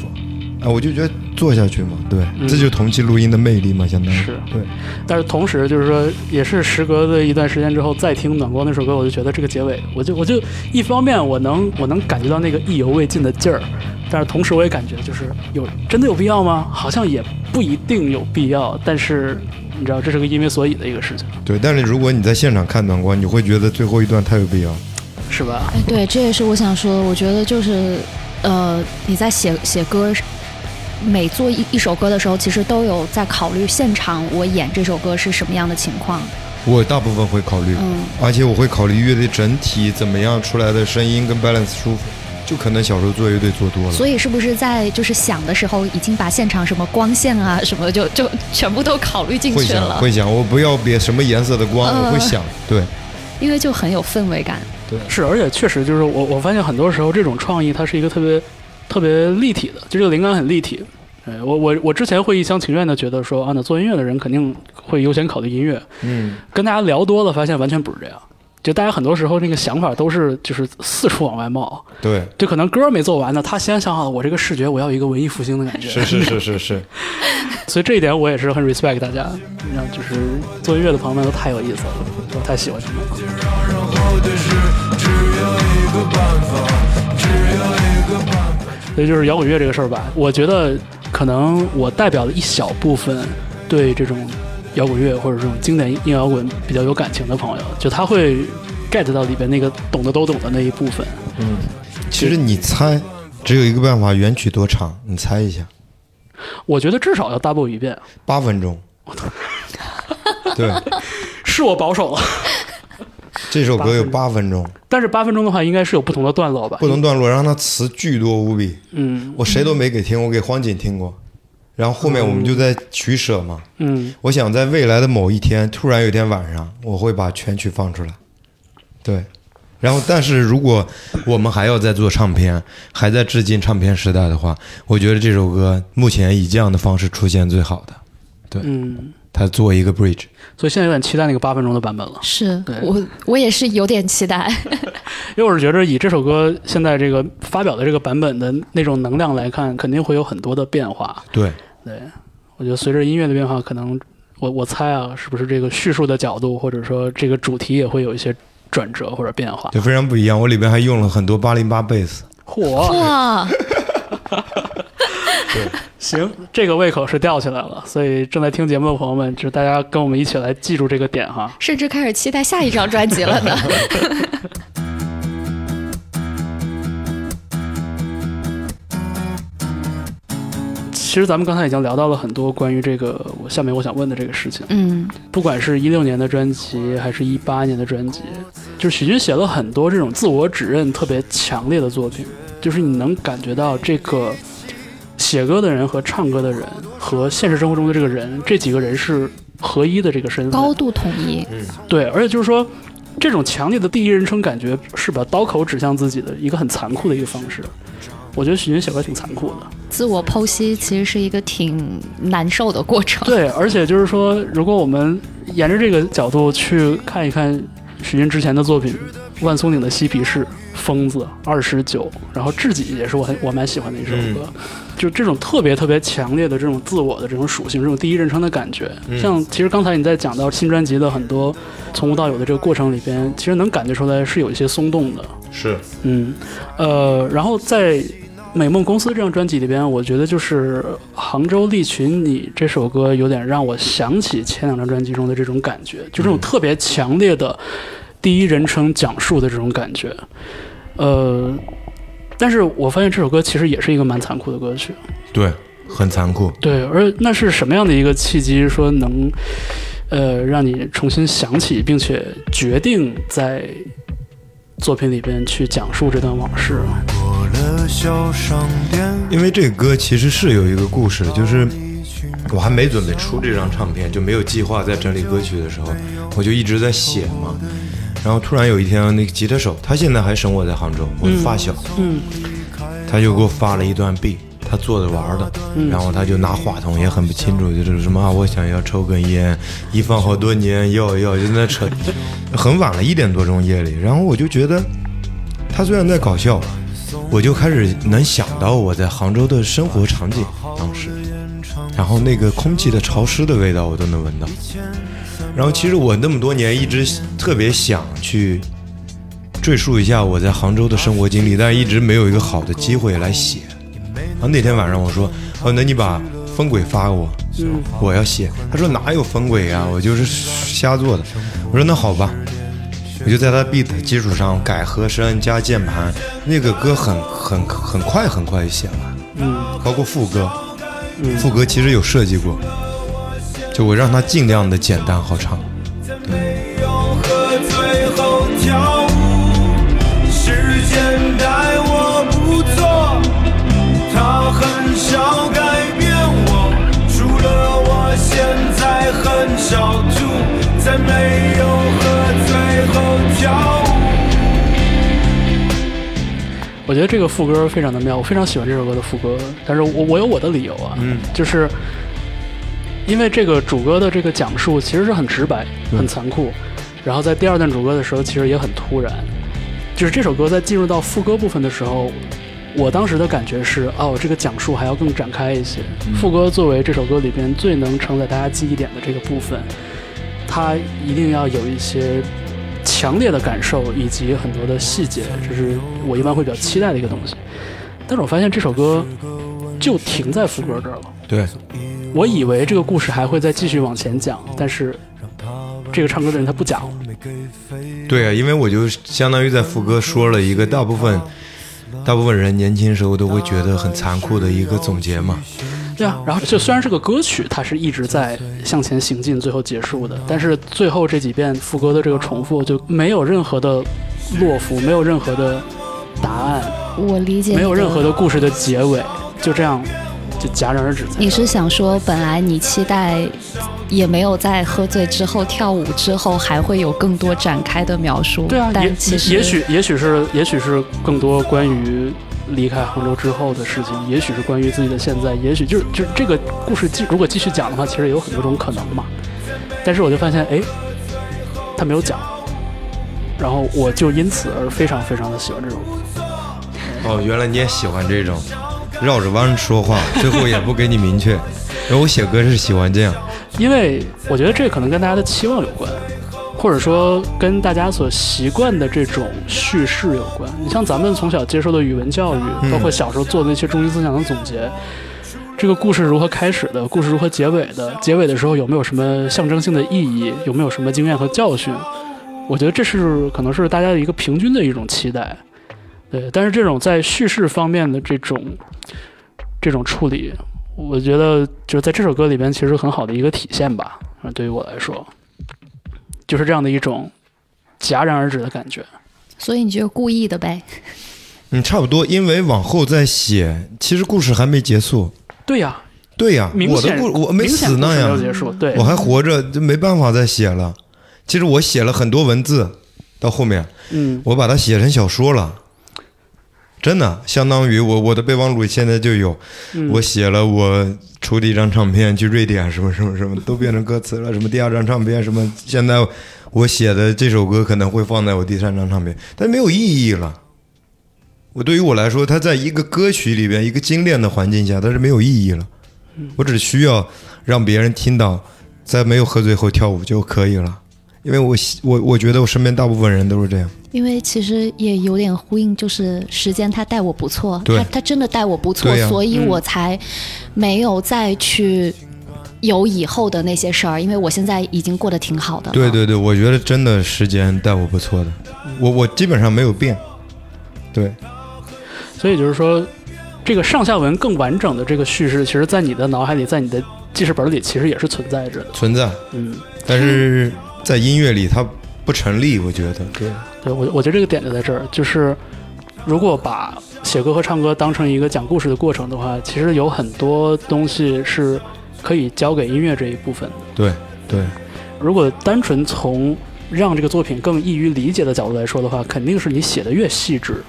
啊，我就觉得做下去嘛，对，嗯这就是同期录音的魅力嘛，相当于是对，但是同时就是说，也是时隔的一段时间之后再听《暖光》那首歌，我就觉得这个结尾，我就我就一方面我能我能感觉到那个意犹未尽的劲儿，但是同时我也感觉就是有真的有必要吗？好像也不一定有必要，但是你知道这是个因为所以的一个事情，对。但是如果你在现场看暖光，你会觉得最后一段太有必要。是吧？哎，对，这也是我想说的。我觉得就是，呃，你在写写歌，每做一一首歌的时候，其实都有在考虑现场我演这首歌是什么样的情况。我大部分会考虑，嗯，而且我会考虑乐队整体怎么样出来的声音跟 balance 舒服。就可能小时候做乐队做多了，所以是不是在就是想的时候，已经把现场什么光线啊什么的就就全部都考虑进会想去了？会想，我不要别什么颜色的光，嗯我会想，对因为就很有氛围感。对是，而且确实就是我我发现很多时候这种创意它是一个特别特别立体的，就这个灵感很立体。哎，我我我之前会一厢情愿的觉得说啊，那做音乐的人肯定会优先考虑音乐，嗯，跟大家聊多了，发现完全不是这样。就大家很多时候那个想法都是就是四处往外冒，对，就可能歌没做完呢，他先想好了我这个视觉我要一个文艺复兴的感觉，是是是是是，所以这一点我也是很 respect 大家，你知道，就是做音乐的朋友们都太有意思了，我太喜欢你们了。所以就是摇滚乐这个事儿吧，我觉得可能我代表了一小部分对这种摇滚乐或者这种经典硬摇滚比较有感情的朋友，就他会 get 到里边那个懂的都懂的那一部分。嗯，其实你猜，只有一个办法，原曲多长？你猜一下，我觉得至少要 double 一遍，八分钟。对，是我保守了，这首歌有八分钟，但是八分钟的话应该是有不同的段落吧？不同段落，然后它词巨多无比，嗯我谁都没给听，我给荒井听过。然后后面我们就在取舍嘛，嗯。我想在未来的某一天，突然有一天晚上，我会把全曲放出来。对，然后但是如果我们还要再做唱片，还在致敬唱片时代的话，我觉得这首歌目前以这样的方式出现最好的，嗯，它做一个 bridge。所以现在有点期待那个八分钟的版本了，是对我我也是有点期待。因为我是觉得以这首歌现在这个发表的这个版本的那种能量来看，肯定会有很多的变化。对，对，我觉得随着音乐的变化，可能我我猜啊，是不是这个叙述的角度，或者说这个主题也会有一些转折或者变化。就非常不一样。我里边还用了很多八零八贝斯，嚯，哇，行，这个胃口是吊起来了。所以正在听节目的朋友们，就是大家跟我们一起来记住这个点哈。甚至开始期待下一张专辑了呢。其实咱们刚才已经聊到了很多关于这个我下面我想问的这个事情，嗯，不管是一六年的专辑，还是一八年的专辑，就是许军写了很多这种自我指认特别强烈的作品，就是你能感觉到这个写歌的人和唱歌的人和现实生活中的这个人，这几个人是合一的这个身份，高度统一。嗯对，而且就是说，这种强烈的第一人称感觉是把刀口指向自己的一个很残酷的一个方式。我觉得许军写歌挺残酷的，自我剖析其实是一个挺难受的过程。对，而且就是说，如果我们沿着这个角度去看一看许军之前的作品，《万松岭的嬉皮士》《疯子》《二十九》，然后《知己》也是我很我蛮喜欢的一首歌。就这种特别特别强烈的这种自我的这种属性，这种第一人称的感觉，像其实刚才你在讲到新专辑的很多从无到有的这个过程里边，其实能感觉出来是有一些松动的，是。嗯，呃，然后在美梦公司这张专辑里边，我觉得就是《杭州利群你》这首歌有点让我想起前两张专辑中的这种感觉，就这种特别强烈的第一人称讲述的这种感觉。呃，但是我发现这首歌其实也是一个蛮残酷的歌曲。对，很残酷。对，而那是什么样的一个契机，说能呃让你重新想起，并且决定在作品里边去讲述这段往事？因为这个歌其实是有一个故事，就是我还没准备出这张唱片，就没有计划在整理歌曲的时候，我就一直在写嘛。然后突然有一天，那个吉他手，他现在还生活在杭州，我的发小，嗯。他就给我发了一段 B，他做着玩的，然后他就拿话筒，也很不清楚，就是什么啊，我想要抽根烟，一放好多年，要要就在那扯，很晚了，一点多钟夜里，然后我就觉得，他虽然在搞笑，我就开始能想到我在杭州的生活场景，当时，然后那个空气的潮湿的味道我都能闻到，然后其实我那么多年一直特别想去赘述一下我在杭州的生活经历，但是一直没有一个好的机会来写。然后那天晚上我说，哦，那你把风轨发给我，嗯。我要写。他说哪有风轨啊，我就是瞎做的。我说那好吧，我就在他 beat 的基础上改和声加键盘，那个歌很很很快很快就写完，嗯。包括副歌，副歌其实有设计过，就我让它尽量的简单好唱。没有喝醉后跳舞，时间待我不错，它很少改变我，除了我现在很少吐，在没我觉得这个副歌非常的妙，我非常喜欢这首歌的副歌，但是我我有我的理由啊，嗯就是因为这个主歌的这个讲述其实是很直白、很残酷，然后在第二段主歌的时候其实也很突然，就是这首歌在进入到副歌部分的时候，我当时的感觉是，哦，这个讲述还要更展开一些。副歌作为这首歌里边最能承载大家记忆点的这个部分，它一定要有一些强烈的感受以及很多的细节，这是我一般会比较期待的一个东西。但是我发现这首歌就停在副歌这儿了。对，我以为这个故事还会再继续往前讲，但是这个唱歌的人他不讲了。对啊，因为我就相当于在副歌说了一个大部分大部分人年轻时候都会觉得很残酷的一个总结嘛。对啊，然后就虽然是个歌曲，它是一直在向前行进，最后结束的，但是最后这几遍副歌的这个重复就没有任何的落 伏，没有任何的答案，我理解没有任何的故事的结尾，就这样就戛然而止。你是想说，本来你期待，也没有在喝醉之后跳舞之后还会有更多展开的描述。对啊，也但其实也许也许是也许是更多关于离开杭州之后的事情，也许是关于自己的现在，也许就是就是这个故事继如果继续讲的话，其实有很多种可能嘛。但是我就发现，哎，他没有讲，然后我就因此而非常非常的喜欢这首歌。哦，原来你也喜欢这种绕着弯说话，最后也不给你明确。然后我写歌是喜欢这样，因为我觉得这可能跟大家的期望有关，或者说跟大家所习惯的这种叙事有关。你像咱们从小接受的语文教育，包括小时候做的那些中心思想的总结，这个故事如何开始的，故事如何结尾的，结尾的时候有没有什么象征性的意义，有没有什么经验和教训？我觉得这是可能是大家的一个平均的一种期待。对，但是这种在叙事方面的这种这种处理，我觉得就是在这首歌里边，其实很好的一个体现吧。啊，对于我来说，就是这样的一种戛然而止的感觉。所以你就是故意的呗。嗯，差不多，因为往后再写，其实故事还没结束。对呀、对呀，明显我的故我没死呢故事没有呀，结束。对，我还活着，就没办法再写了。其实我写了很多文字，到后面嗯我把它写成小说了，真的，相当于我我的备忘录现在就有，嗯我写了我出的一张唱片去瑞典什么什么什么都变成歌词了，什么第二张唱片什么，现在我写的这首歌可能会放在我第三张唱片，但没有意义了。我对于我来说，它在一个歌曲里边一个精炼的环境下，它是没有意义了。我只需要让别人听到，在没有喝醉后跳舞就可以了。因为我我我觉得我身边大部分人都是这样。因为其实也有点呼应，就是时间他待我不错，对他他真的待我不错，所以嗯我才没有再去有以后的那些事儿，因为我现在已经过得挺好的。对对对，我觉得真的时间待我不错的，我我基本上没有变。对，所以就是说，这个上下文更完整的这个叙事，其实在你的脑海里，在你的记事本里，其实也是存在着的。存在，嗯，但是在音乐里它不成立，我觉得。对，对我我觉得这个点就在这儿，就是如果把写歌和唱歌当成一个讲故事的过程的话，其实有很多东西是可以交给音乐这一部分的。对，对，如果单纯从让这个作品更易于理解的角度来说的话，肯定是你写的越细致、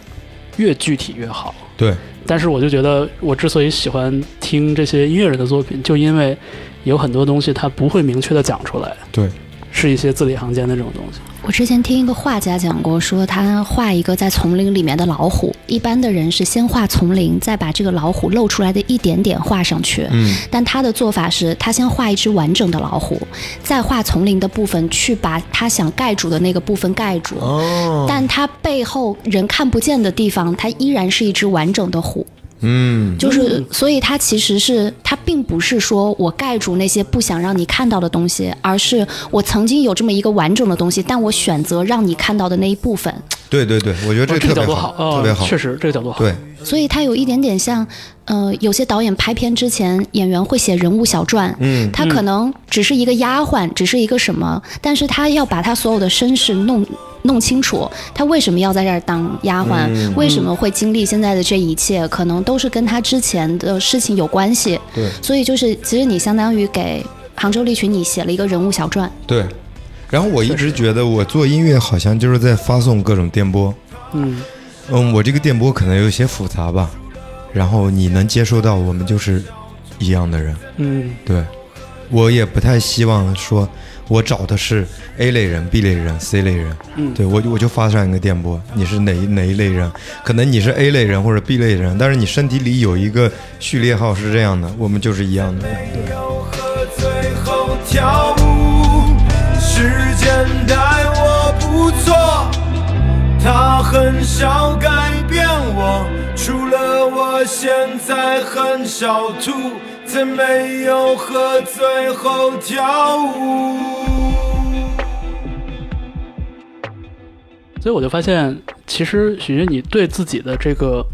越具体越好。对，但是我就觉得，我之所以喜欢听这些音乐人的作品，就因为有很多东西他不会明确的讲出来，对，是一些字里行间的这种东西。我之前听一个画家讲过，说他画一个在丛林里面的老虎，一般的人是先画丛林，再把这个老虎露出来的一点点画上去。嗯，但他的做法是，他先画一只完整的老虎，再画丛林的部分，去把他想盖住的那个部分盖住。哦，但他背后人看不见的地方，它依然是一只完整的虎。嗯，就是，所以它其实是，它并不是说我盖住那些不想让你看到的东西，而是我曾经有这么一个完整的东西，但我选择让你看到的那一部分。对对对，我觉得这哦这个角度个特别好，哦特别好。确实这个角度好。对，所以它有一点点像，呃，有些导演拍片之前，演员会写人物小传，嗯，他可能只是一个丫鬟，只是一个什么，但是他要把他所有的身世弄弄清楚，他为什么要在这儿当丫鬟，嗯为什么会经历现在的这一切，可能都是跟他之前的事情有关系。对所以就是，其实你相当于给杭州利群你写了一个人物小传。对。然后我一直觉得我做音乐好像就是在发送各种电波，嗯，嗯，我这个电波可能有些复杂吧，然后你能接收到，我们就是一样的人。嗯，对，我也不太希望说我找的是 A 类人、B 类人、C 类人。嗯对我我就发上一个电波，你是哪一哪一类人？可能你是 A 类人或者 B 类人，但是你身体里有一个序列号是这样的，我们就是一样的人。对。和最后跳舞，时间待我不错，他很少改变我，除了我现在很少吐，才没有喝醉后跳舞。所以我就发现，其实许云，你对自己的这个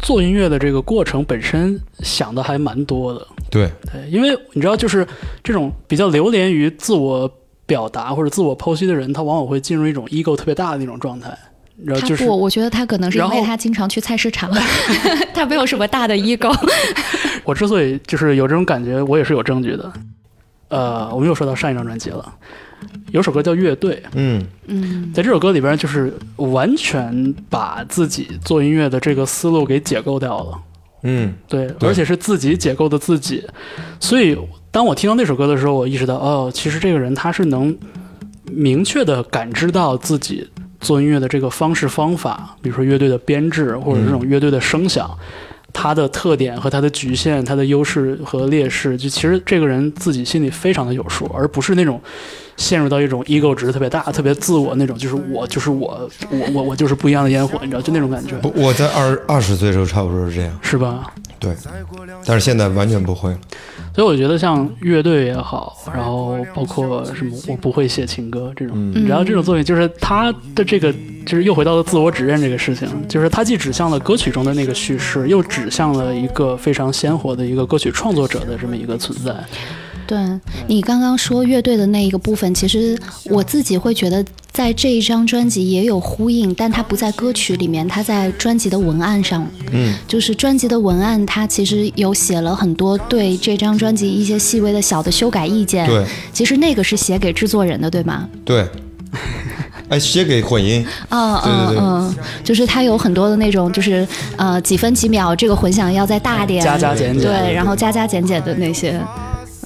做音乐的这个过程本身想的还蛮多的。对，对，因为你知道，就是这种比较流连于自我表达或者自我剖析的人，他往往会进入一种 ego 特别大的那种状态。然后就是他不，我觉得他可能是因为他经常去菜市场，他没有什么大的 ego。我之所以就是有这种感觉，我也是有证据的。呃，我们又说到上一张专辑了，有首歌叫《乐队》，嗯，嗯，在这首歌里边，就是完全把自己做音乐的这个思路给解构掉了。嗯，对，对而且是自己解构的自己。所以，当我听到那首歌的时候，我意识到，哦，其实这个人他是能明确的感知到自己做音乐的这个方式方法，比如说乐队的编制，或者这种乐队的声响。它的特点和它的局限，它的优势和劣势，就其实这个人自己心里非常的有数，而不是那种陷入到一种 ego 值特别大、特别自我那种，就是我就是我，我我我就是不一样的烟火，你知道，就那种感觉，不，我在二二十岁的时候差不多是这样，是吧？对，但是现在完全不会了。所以我觉得像乐队也好，然后包括什么我不会写情歌这种，嗯然后这种作品就是他的这个，就是又回到了自我指认这个事情，就是它既指向了歌曲中的那个叙事，又指向了一个非常鲜活的一个歌曲创作者的这么一个存在。对你刚刚说乐队的那一个部分，其实我自己会觉得在这一张专辑也有呼应，但它不在歌曲里面，它在专辑的文案上。嗯，就是专辑的文案，它其实有写了很多对这张专辑一些细微的小的修改意见。对。其实那个是写给制作人的，对吗？对，哎，写给混音，嗯对对对。嗯嗯，就是它有很多的那种，就是呃几分几秒，这个混响要再大点，加加减减。对，然后加加减减的那些，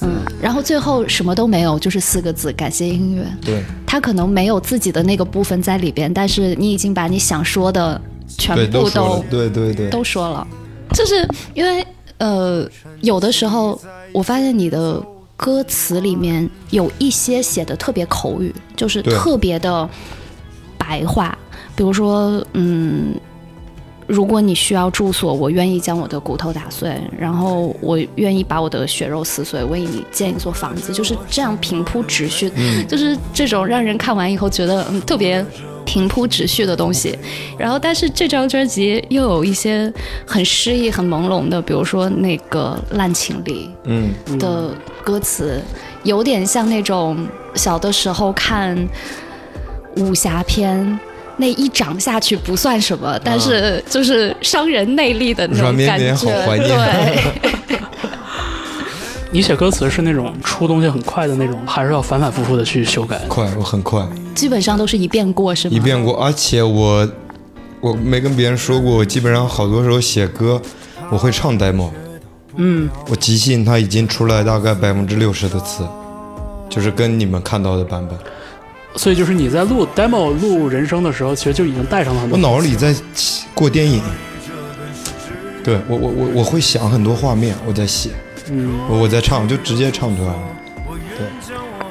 嗯，然后最后什么都没有，就是四个字：感谢音乐。对他可能没有自己的那个部分在里边，但是你已经把你想说的全，部都说了，对对对，都说了，就是因为呃，有的时候我发现你的歌词里面有一些写的特别口语，就是特别的白话，比如说，嗯。如果你需要住所，我愿意将我的骨头打碎，然后我愿意把我的血肉撕碎，为你建一座房子，就是这样平铺直叙，就是这种让人看完以后觉得嗯特别平铺直叙的东西。然后，但是这张专辑又有一些很诗意、很朦胧的，比如说那个《烂情里嗯，》的歌词，有点像那种小的时候看武侠片。那一掌下去不算什么，但是就是伤人内力的那种感觉，对。你写歌词是那种出东西很快的那种，还是要反反复复的去修改？快，我很快，基本上都是一遍过，是吗？一遍过，而且我我没跟别人说过，我基本上好多时候写歌，我会唱 demo，嗯，我即兴它已经出来大概百分之六十的词，就是跟你们看到的版本。所以就是你在录 demo 录人声的时候，其实就已经带上了很多。我脑子里在过电影，对我我我我会想很多画面，我在写，嗯，我我在唱，就直接唱出来了。对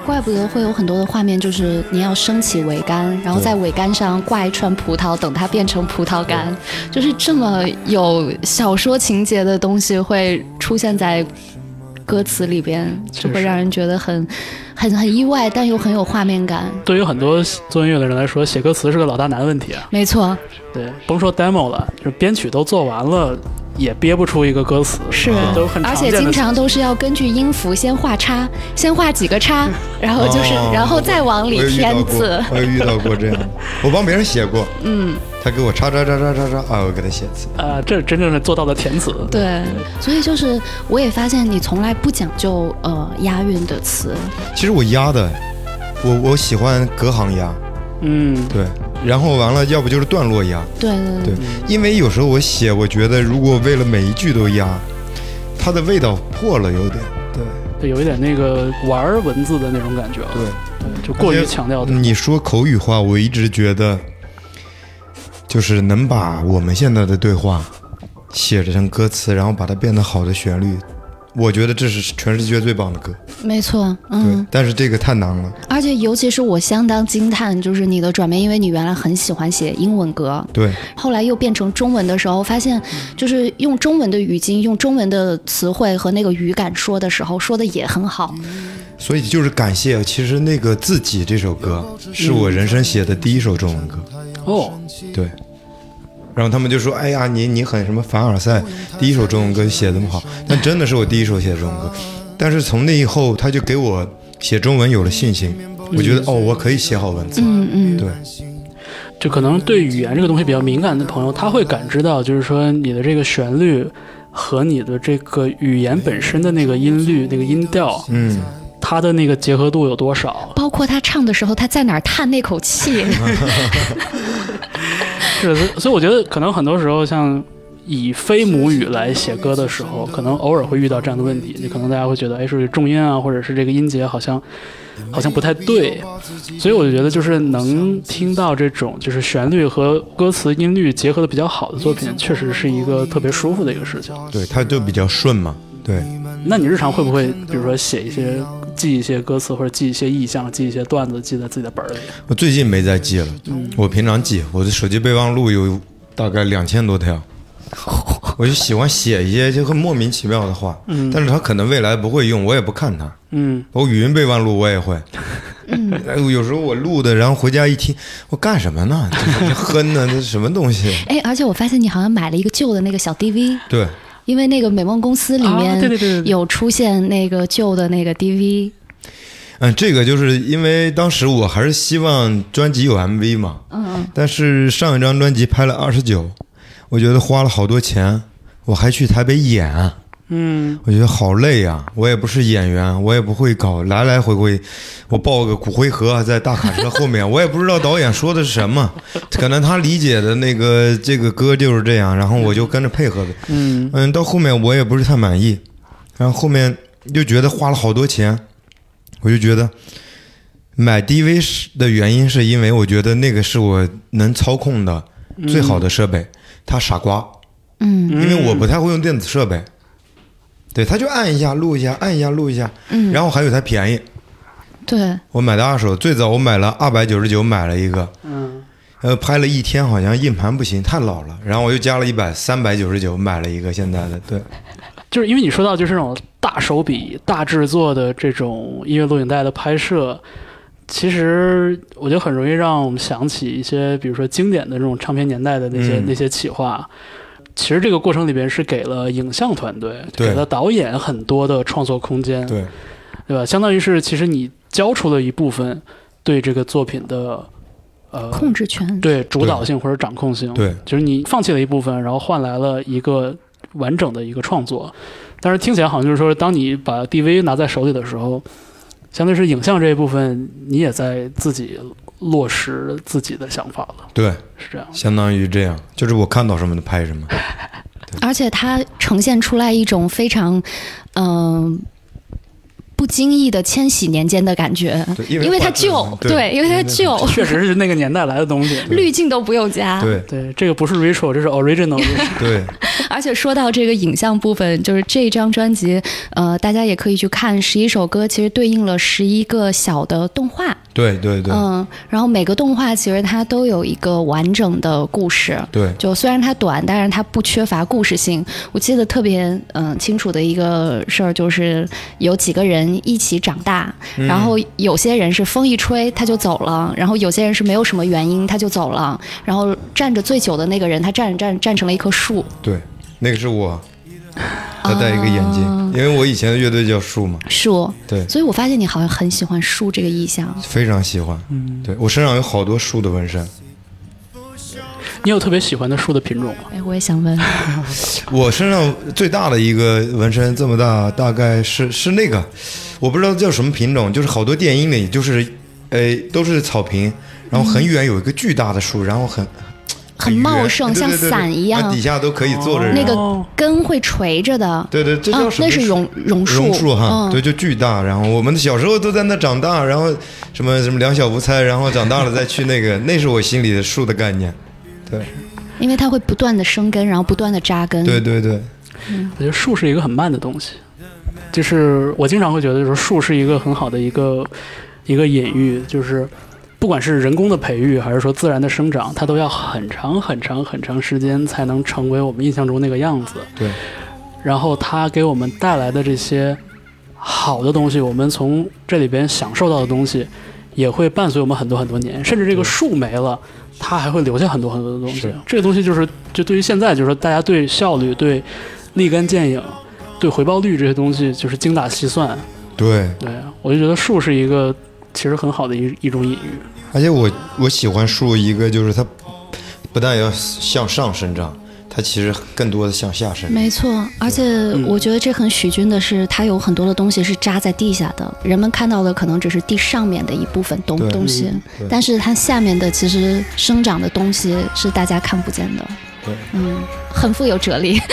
怪不得会有很多的画面，就是你要升起桅杆，然后在桅杆上挂一串葡萄，等它变成葡萄干，就是这么有小说情节的东西会出现在歌词里边，就会让人觉得很很很意外，但又很有画面感。对于很多做音乐的人来说，写歌词是个老大难问题啊。没错，对，甭说 demo 了，就是编曲都做完了，也憋不出一个歌词，是。都很而且经常都是要根据音符先画叉，先画几个叉，然后就是，哦然后再往里添字。我有遇到过这样，我帮别人写过，嗯，他给我叉叉叉叉叉叉啊，我给他写词。啊、这真正的做到了填词。对，所以就是我也发现你从来不讲究呃押韵的词，其实我押的，我我喜欢隔行押，嗯，对，然后完了，要不就是段落押，对对对，因为有时候我写，我觉得如果为了每一句都押，它的味道破了有点，对对，有一点那个玩文字的那种感觉啊，对。对，就过于强调的。你说口语化，我一直觉得，就是能把我们现在的对话写成歌词，然后把它变得好的旋律，我觉得这是全世界最棒的歌。没错，对，嗯，但是这个太难了。而且尤其是我相当惊叹，就是你的转变，因为你原来很喜欢写英文歌，对，后来又变成中文的时候，发现就是用中文的语境、用中文的词汇和那个语感说的时候，说的也很好。所以就是感谢。其实那个《自己》这首歌是我人生写的第一首中文歌。哦，对。然后他们就说：“哎呀，你你很什么凡尔赛，第一首中文歌写这么好。”但真的是我第一首写的中文歌。但是从那以后，他就给我写中文有了信心。我觉得哦，我可以写好文字。嗯嗯，对，就可能对语言这个东西比较敏感的朋友，他会感知到，就是说你的这个旋律和你的这个语言本身的那个音律、那个音调，嗯，它的那个结合度有多少。包括他唱的时候，他在哪儿叹那口气，是，所以我觉得可能很多时候，像以非母语来写歌的时候，可能偶尔会遇到这样的问题。你可能大家会觉得，哎，是不是重音啊，或者是这个音节好像好像不太对。所以我就觉得，就是能听到这种就是旋律和歌词音律结合的比较好的作品，确实是一个特别舒服的一个事情。对，它就比较顺嘛。对，那你日常会不会，比如说写一些、记一些歌词，或者记一些意象、记一些段子，记在自己的本儿里？我最近没再记了，我平常记，我的手机备忘录有大概两千多条。我就喜欢写一些就很莫名其妙的话，嗯但是他可能未来不会用，我也不看他。嗯，我语音备忘录我也会，嗯有时候我录的，然后回家一听，我干什么呢？这这 哼呢，这什么东西？哎，而且我发现你好像买了一个旧的那个小 DV，对，因为那个美梦公司里啊面对对对对对。有出现那个旧的那个 DV，嗯，这个就是因为当时我还是希望专辑有 MV 嘛，嗯，但是上一张专辑拍了二十九，我觉得花了好多钱，我还去台北演，嗯，我觉得好累呀、我也不是演员，我也不会搞来来回回，我抱个骨灰盒在大卡车后面，我也不知道导演说的是什么，可能他理解的那个这个歌就是这样，然后我就跟着配合呗。嗯，嗯，到后面我也不是太满意，然后后面就觉得花了好多钱，我就觉得买 DV 是的原因是因为我觉得那个是我能操控的最好的设备，它傻瓜，嗯，因为我不太会用电子设备。对，他就按一下录一下，按一下录一下，嗯，然后还有它便宜，对，我买的二手，最早我买了二百九十九买了一个，嗯，呃，拍了一天好像硬盘不行，太老了，然后我又加了一百三百九十九买了一个现在的，对，就是因为你说到就是那种大手笔、大制作的这种音乐录影带的拍摄，其实我觉得很容易让我们想起一些，比如说经典的这种唱片年代的那些、嗯。那些企划。其实这个过程里边是给了影像团队，给了导演很多的创作空间，对，对吧？相当于是其实你交出了一部分对这个作品的呃控制权，对主导性或者掌控性，对，就是你放弃了一部分，然后换来了一个完整的一个创作。但是听起来好像就是说，当你把 DV 拿在手里的时候，相当于是影像这一部分，你也在自己落实自己的想法了，对，是这样。相当于这样，就是我看到什么就拍什么，而且它呈现出来一种非常，嗯、不经意的千禧年间的感觉，对，因为它旧，对，对，因为它旧，确实是那个年代来的东西。滤镜都不用加。对对，这个不是 retro，这是 original。对，而且说到这个影像部分，就是这张专辑，呃，大家也可以去看十一首歌，其实对应了十一个小的动画，对对对嗯，然后每个动画其实它都有一个完整的故事。对就虽然它短，但是它不缺乏故事性。我记得特别嗯、清楚的一个事儿，就是有几个人一起长大，嗯。然后有些人是风一吹他就走了，然后有些人是没有什么原因他就走了，然后站着最久的那个人，他站着站着站成了一棵树。对，那个是我，他戴一个眼镜，啊。因为我以前的乐队叫树嘛，树，对，所以我发现你好像很喜欢树这个意象。非常喜欢，嗯，对我身上有好多树的纹身，你有特别喜欢的树的品种吗？哎，我也想问，我身上最大的一个纹身这么大，大概是是那个，我不知道叫什么品种，就是好多电影里就是，呃，都是草坪，然后很远有一个巨大的树，然后很很茂盛，像伞一样啊底，下都可以坐着人。那个哦根会垂着的。对对，这叫啊，什么树？那是榕榕树，榕树哈，嗯、对，就巨大。然后我们小时候都在那长大，然后什么什么两小无猜，然后长大了再去那个，那是我心里的树的概念。对因为它会不断的生根，然后不断的扎根。对对对，我觉得树是一个很慢的东西，就是我经常会觉得，就是树是一个很好的一个一个隐喻，就是不管是人工的培育，还是说自然的生长，它都要很长很长很长时间才能成为我们印象中那个样子。对，然后它给我们带来的这些好的东西，我们从这里边享受到的东西，也会伴随我们很多很多年，甚至这个树没了。它还会留下很多很多的东西，这个东西就是，就对于现在，就是说大家对效率、对立竿见影、对回报率这些东西，就是精打细算。对，对我就觉得树是一个其实很好的一一种隐喻。而且我我喜欢树一个就是它不但要向上生长，它其实更多的向下生长。没错，而且我觉得这很许君的是，它有很多的东西是扎在地下的，人们看到的可能只是地上面的一部分东东西嗯，但是它下面的其实生长的东西是大家看不见的。对，嗯，很富有哲理。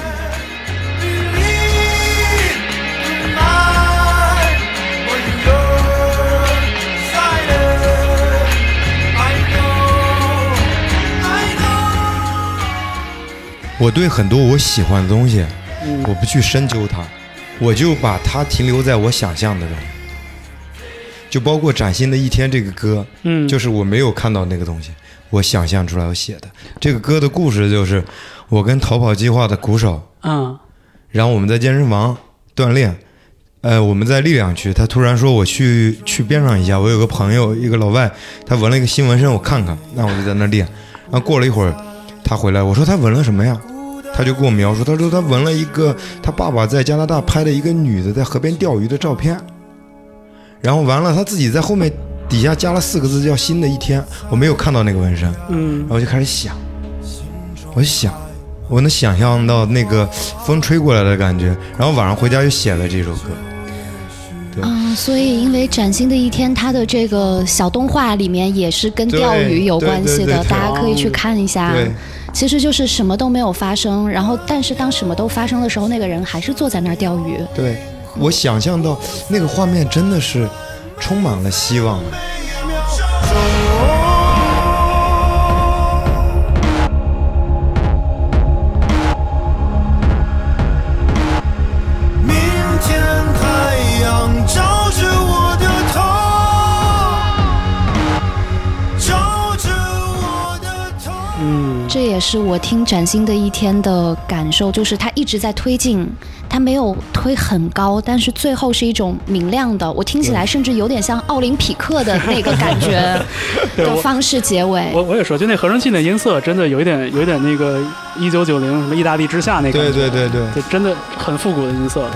我对很多我喜欢的东西，嗯我不去深究它，我就把它停留在我想象的中。就包括《崭新的一天》这个歌，嗯，就是我没有看到那个东西，我想象出来我写的。这个歌的故事就是我跟逃跑计划的鼓手，嗯然后我们在健身房锻炼，呃，我们在力量区，他突然说我去去边上一下，我有个朋友一个老外，他纹了一个新纹身，我看看，那我就在那练。然后过了一会儿，他回来，我说他纹了什么呀？他就跟我描述，他说他纹了一个他爸爸在加拿大拍的一个女的在河边钓鱼的照片，然后完了他自己在后面底下加了四个字叫“新的一天”，我没有看到那个纹身，嗯。然后就开始想，我就想，我能想象到那个风吹过来的感觉，然后晚上回家就写了这首歌。对。嗯，所以因为崭新的一天，它的这个小动画里面也是跟钓鱼有关系的，大家可以去看一下。对，其实就是什么都没有发生，然后但是当什么都发生的时候，那个人还是坐在那儿钓鱼。对，我想象到那个画面真的是充满了希望。是我听崭新的一天的感受，就是它一直在推进，它没有推很高，但是最后是一种明亮的，我听起来甚至有点像奥林匹克的那个感觉 的方式结尾。我我也说，就那合成器那音色，真的有一点有一点那个一九九零什么意大利之夏那感觉，对对对对，就真的很复古的音色的。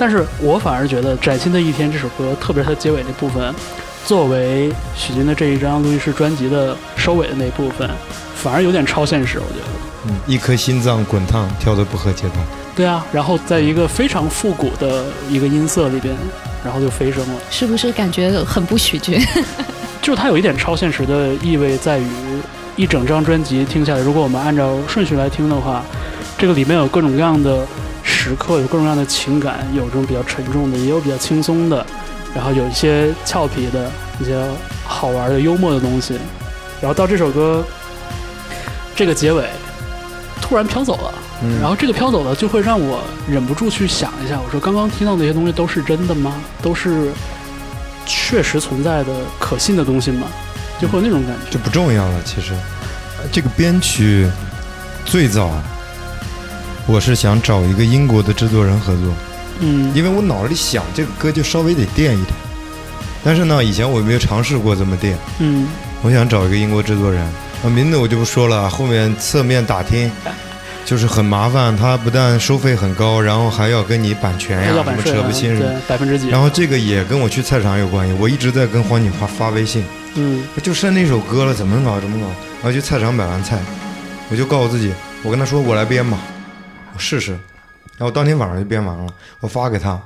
但是我反而觉得《崭新的一天》这首歌，特别是它结尾那部分，作为许军的这一张录音室专辑的收尾的那部分，反而有点超现实，我觉得。嗯，一颗心脏滚烫，跳得不合节拍。对啊，然后在一个非常复古的一个音色里边，然后就飞升了。是不是感觉很不许君？就是它有一点超现实的意味，在于一整张专辑听下来，如果我们按照顺序来听的话，这个里面有各种各样的时刻，有各种各样的情感，有这种比较沉重的，也有比较轻松的，然后有一些俏皮的、一些好玩的、幽默的东西，然后到这首歌这个结尾突然飘走了。嗯，然后这个飘走了，就会让我忍不住去想一下，我说刚刚听到那些东西都是真的吗？都是确实存在的、可信的东西吗？就会有那种感觉。就不重要了。其实，这个编曲最早我是想找一个英国的制作人合作，嗯因为我脑子里想这个歌就稍微得电一点。但是呢，以前我没有尝试过这么电，嗯我想找一个英国制作人，啊，名字我就不说了，后面侧面打听。就是很麻烦，他不但收费很高，然后还要跟你版权呀，什么扯不清什么。对百分之几？然后这个也跟我去菜场有关系，我一直在跟黄景华发微信，嗯就剩那首歌了，怎么搞怎么搞。然后去菜场买完菜，我就告诉自己，我跟他说我来编吧，我试试。然后当天晚上就编完了，我发给他，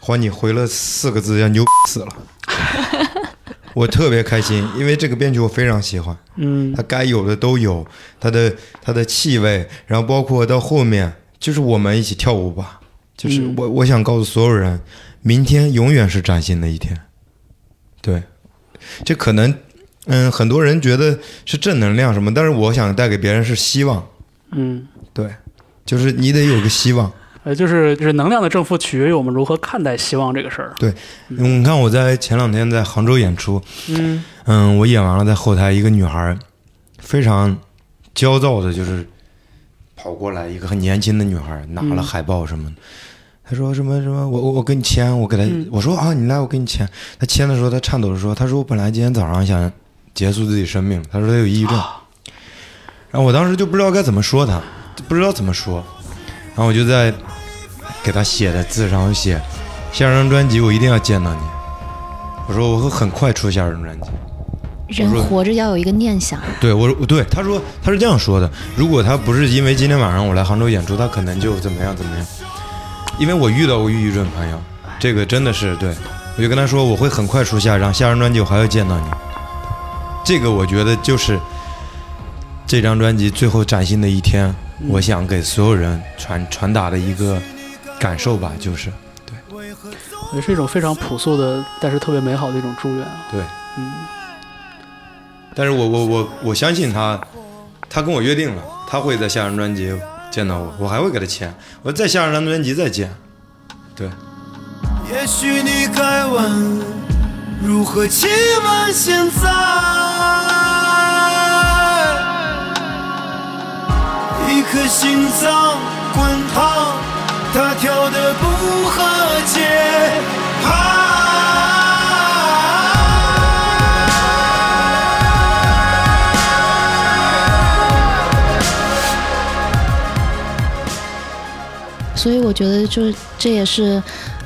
还你回了四个字叫牛死了。我特别开心，因为这个编曲我非常喜欢，嗯他该有的都有，他的他的气味，然后包括到后面，就是我们一起跳舞吧，就是嗯我我想告诉所有人，明天永远是崭新的一天。对，这可能，嗯，很多人觉得是正能量什么，但是我想带给别人是希望。嗯，对，就是你得有个希望。呃，就是就是能量的正负取决于我们如何看待希望这个事儿。对，你看我在前两天在杭州演出，嗯嗯，我演完了，在后台一个女孩非常焦躁的，就是跑过来，一个很年轻的女孩拿了海报什么的，她说什么什么，我我我给你签，我给她，嗯我说啊，你来，我给你签。她签的时候，她颤抖着说，她说我本来今天早上想结束自己生命，她说她有抑郁症，然后我当时就不知道该怎么说她，不知道怎么说，然后我就在给他写的字上我写，下张专辑我一定要见到你。我说我会很快出下张专辑。人活着要有一个念想，对我说，对他说他是这样说的：如果他不是因为今天晚上我来杭州演出，他可能就怎么样怎么样。因为我遇到过抑郁症朋友，这个真的是对，我就跟他说我会很快出下张，下张专辑我还要见到你。这个我觉得就是这张专辑最后崭新的一天，我想给所有人传传达的一个感受吧，就是对也是一种非常朴素的，但是特别美好的一种祝愿。对。嗯但是我我我我相信他，他跟我约定了，他会在下张专辑见到我，我还会给他签，我在下张专辑再见。对，也许你该问，如何亲吻现在？颗心脏滚烫，它跳得不和节所以我觉得就是这也是，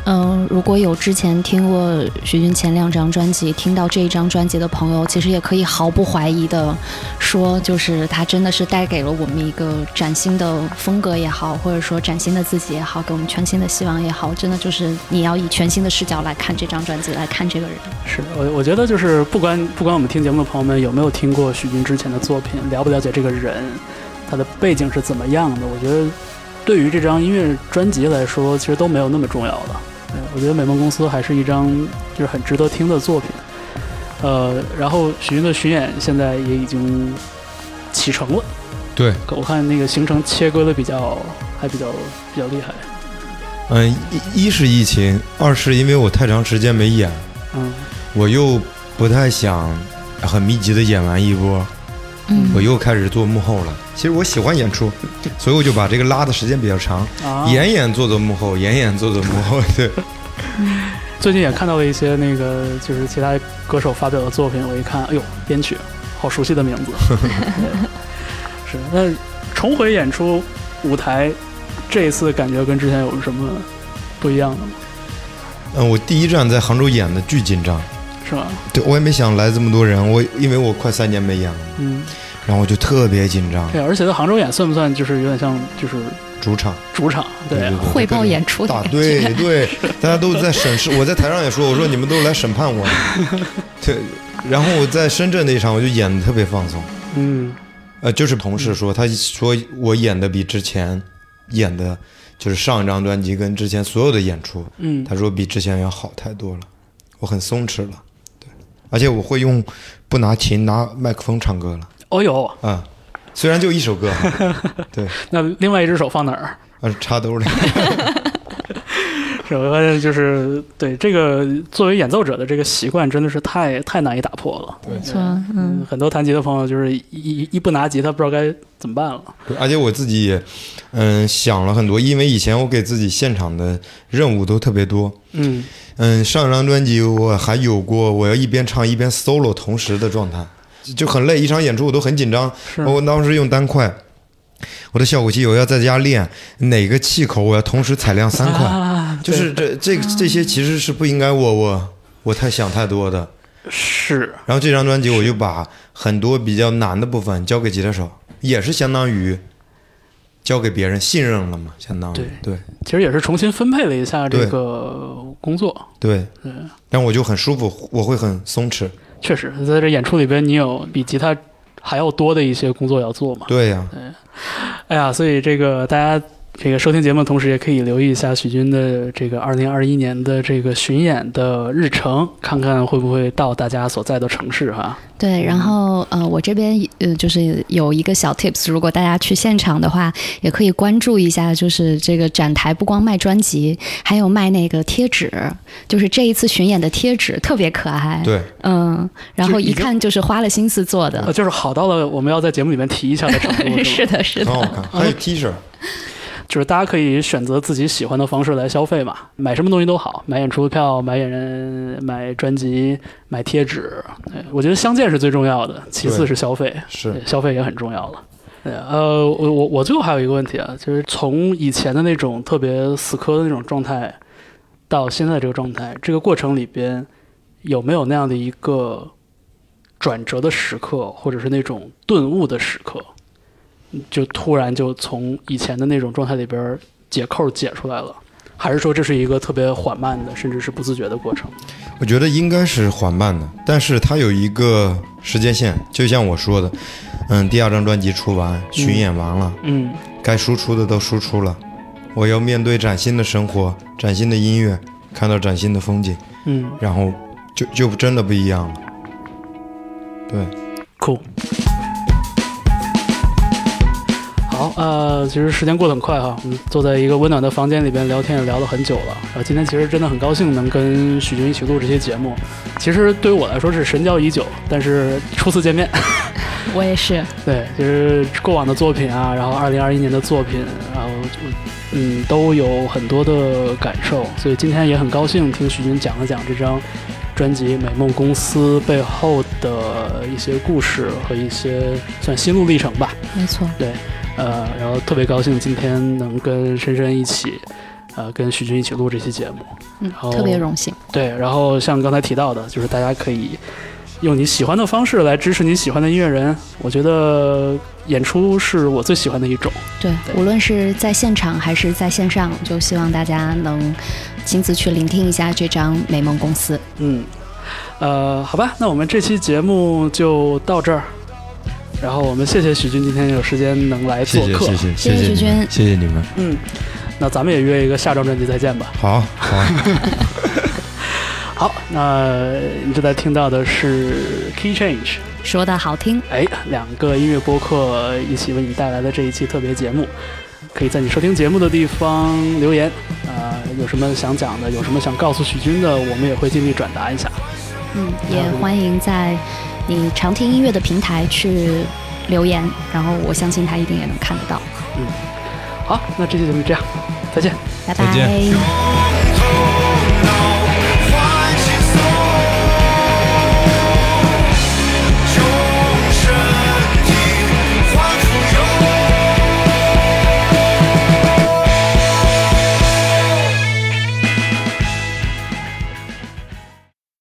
嗯、如果有之前听过徐军前两张专辑，听到这一张专辑的朋友，其实也可以毫不怀疑的说，就是他真的是带给了我们一个崭新的风格也好，或者说崭新的自己也好，给我们全新的希望也好，真的就是你要以全新的视角来看这张专辑，来看这个人。是我我觉得就是不管不管我们听节目的朋友们有没有听过许军之前的作品，了不了解这个人，他的背景是怎么样的，我觉得对于这张音乐专辑来说，其实都没有那么重要了。对我觉得美梦公司还是一张就是很值得听的作品。呃，然后许昕的巡演现在也已经启程了，对，我看那个行程切割的比较还比较比较厉害。嗯，一一是疫情，二是因为我太长时间没演，嗯我又不太想很密集的演完一波，嗯我又开始做幕后了。其实我喜欢演出，所以我就把这个拉的时间比较长，啊，演演做做幕后，演演做做幕后。对，最近也看到了一些那个就是其他歌手发表的作品，我一看，哎呦，编曲，好熟悉的名字。是，那重回演出舞台，这一次感觉跟之前有什么不一样的吗？嗯，我第一站在杭州演的巨紧张，是吧？对我也没想来这么多人，我因为我快三年没演了，嗯，然后我就特别紧张。对，而且在杭州演算不算就是有点像就是主场，主场？对啊对对汇报演出的大对对，大家都在审视。我在台上也说，我说你们都来审判我。对，然后我在深圳那一场我就演的特别放松。嗯呃，就是同事说，他说我演的比之前演的，就是上一张专辑跟之前所有的演出，嗯，他说比之前要好太多了，我很松弛了，对，而且我会用不拿琴拿麦克风唱歌了，哦呦，嗯、虽然就一首歌，对，那另外一只手放哪儿？呃插兜里，是 我发现就是对这个作为演奏者的这个习惯真的是太太难以打破了。对没错，嗯，很多弹吉的朋友就是一一一不拿吉他不知道该怎么办了。而且我自己也，嗯，想了很多，因为以前我给自己现场的任务都特别多，嗯嗯，上一张专辑我还有过我要一边唱一边 solo 同时的状态，就很累，一场演出我都很紧张。是我当时用单块，我的效果器我要在家练哪个气口我要同时踩亮三块，啊，就是这这这些其实是不应该我我我太想太多的。是然后这张专辑我就把很多比较难的部分交给吉他手，也是相当于交给别人信任了嘛，相当于对对其实也是重新分配了一下这个工作。对对，但我就很舒服，我会很松弛。确实，在这演出里边，你有比吉他还要多的一些工作要做嘛？对呀、哎呀，所以这个大家这个收听节目的同时，也可以留意一下许军的这个二零二一年的这个巡演的日程，看看会不会到大家所在的城市哈。对，然后呃，我这边呃就是有一个小 tips，如果大家去现场的话，也可以关注一下，就是这个展台不光卖专辑，还有卖那个贴纸，就是这一次巡演的贴纸特别可爱，对，嗯，然后一看就是花了心思做呃，的，就是好到了我们要在节目里面提一下的程度？是的，是的，很好看，还有 T 恤，就是大家可以选择自己喜欢的方式来消费嘛，买什么东西都好，买演出票、买演人、买专辑、买贴纸。对我觉得相见是最重要的，其次是消费，是消费也很重要了。呃，我我我最后还有一个问题啊，就是从以前的那种特别死磕的那种状态，到现在这个状态，这个过程里边有没有那样的一个转折的时刻，或者是那种顿悟的时刻？就突然就从以前的那种状态里边解扣解出来了，还是说这是一个特别缓慢的，甚至是不自觉的过程？我觉得应该是缓慢的，但是它有一个时间线，就像我说的，嗯，第二张专辑出完，巡演完了，嗯该输出的都输出了，我要面对崭新的生活、崭新的音乐，看到崭新的风景，嗯，然后就就真的不一样了。对，酷。呃，其实时间过得很快哈，我们坐在一个温暖的房间里边聊天也聊了很久了。然后今天其实真的很高兴能跟许军一起录这些节目。其实对于我来说是神交已久，但是初次见面，我也是，对，其实过往的作品啊，然后二零二一年的作品，然后嗯都有很多的感受，所以今天也很高兴听许军讲了讲这张专辑《美梦公司》背后的一些故事和一些算心路历程吧。没错，对，呃，然后特别高兴今天能跟深深一起，呃，跟许军一起录这期节目。嗯好，特别荣幸，对，然后像刚才提到的，就是大家可以用你喜欢的方式来支持你喜欢的音乐人。我觉得演出是我最喜欢的一种。对，对无论是在现场还是在线上，就希望大家能亲自去聆听一下这张《美梦公司》。嗯，呃，好吧，那我们这期节目就到这儿。然后我们谢谢许军今天有时间能来做客。谢谢谢谢徐谢你们军谢谢你们，嗯，那咱们也约一个下张专辑再见吧。好好，好，那你正在听到的是 Key Change，说的好听，哎，两个音乐播客一起为你带来的这一期特别节目，可以在你收听节目的地方留言，啊、有什么想讲的，有什么想告诉许军的，我们也会尽力转达一下。嗯，也欢迎在你常听音乐的平台去留言，然后我相信他一定也能看得到。嗯好，那这期节目就这样，再见。拜再见拜。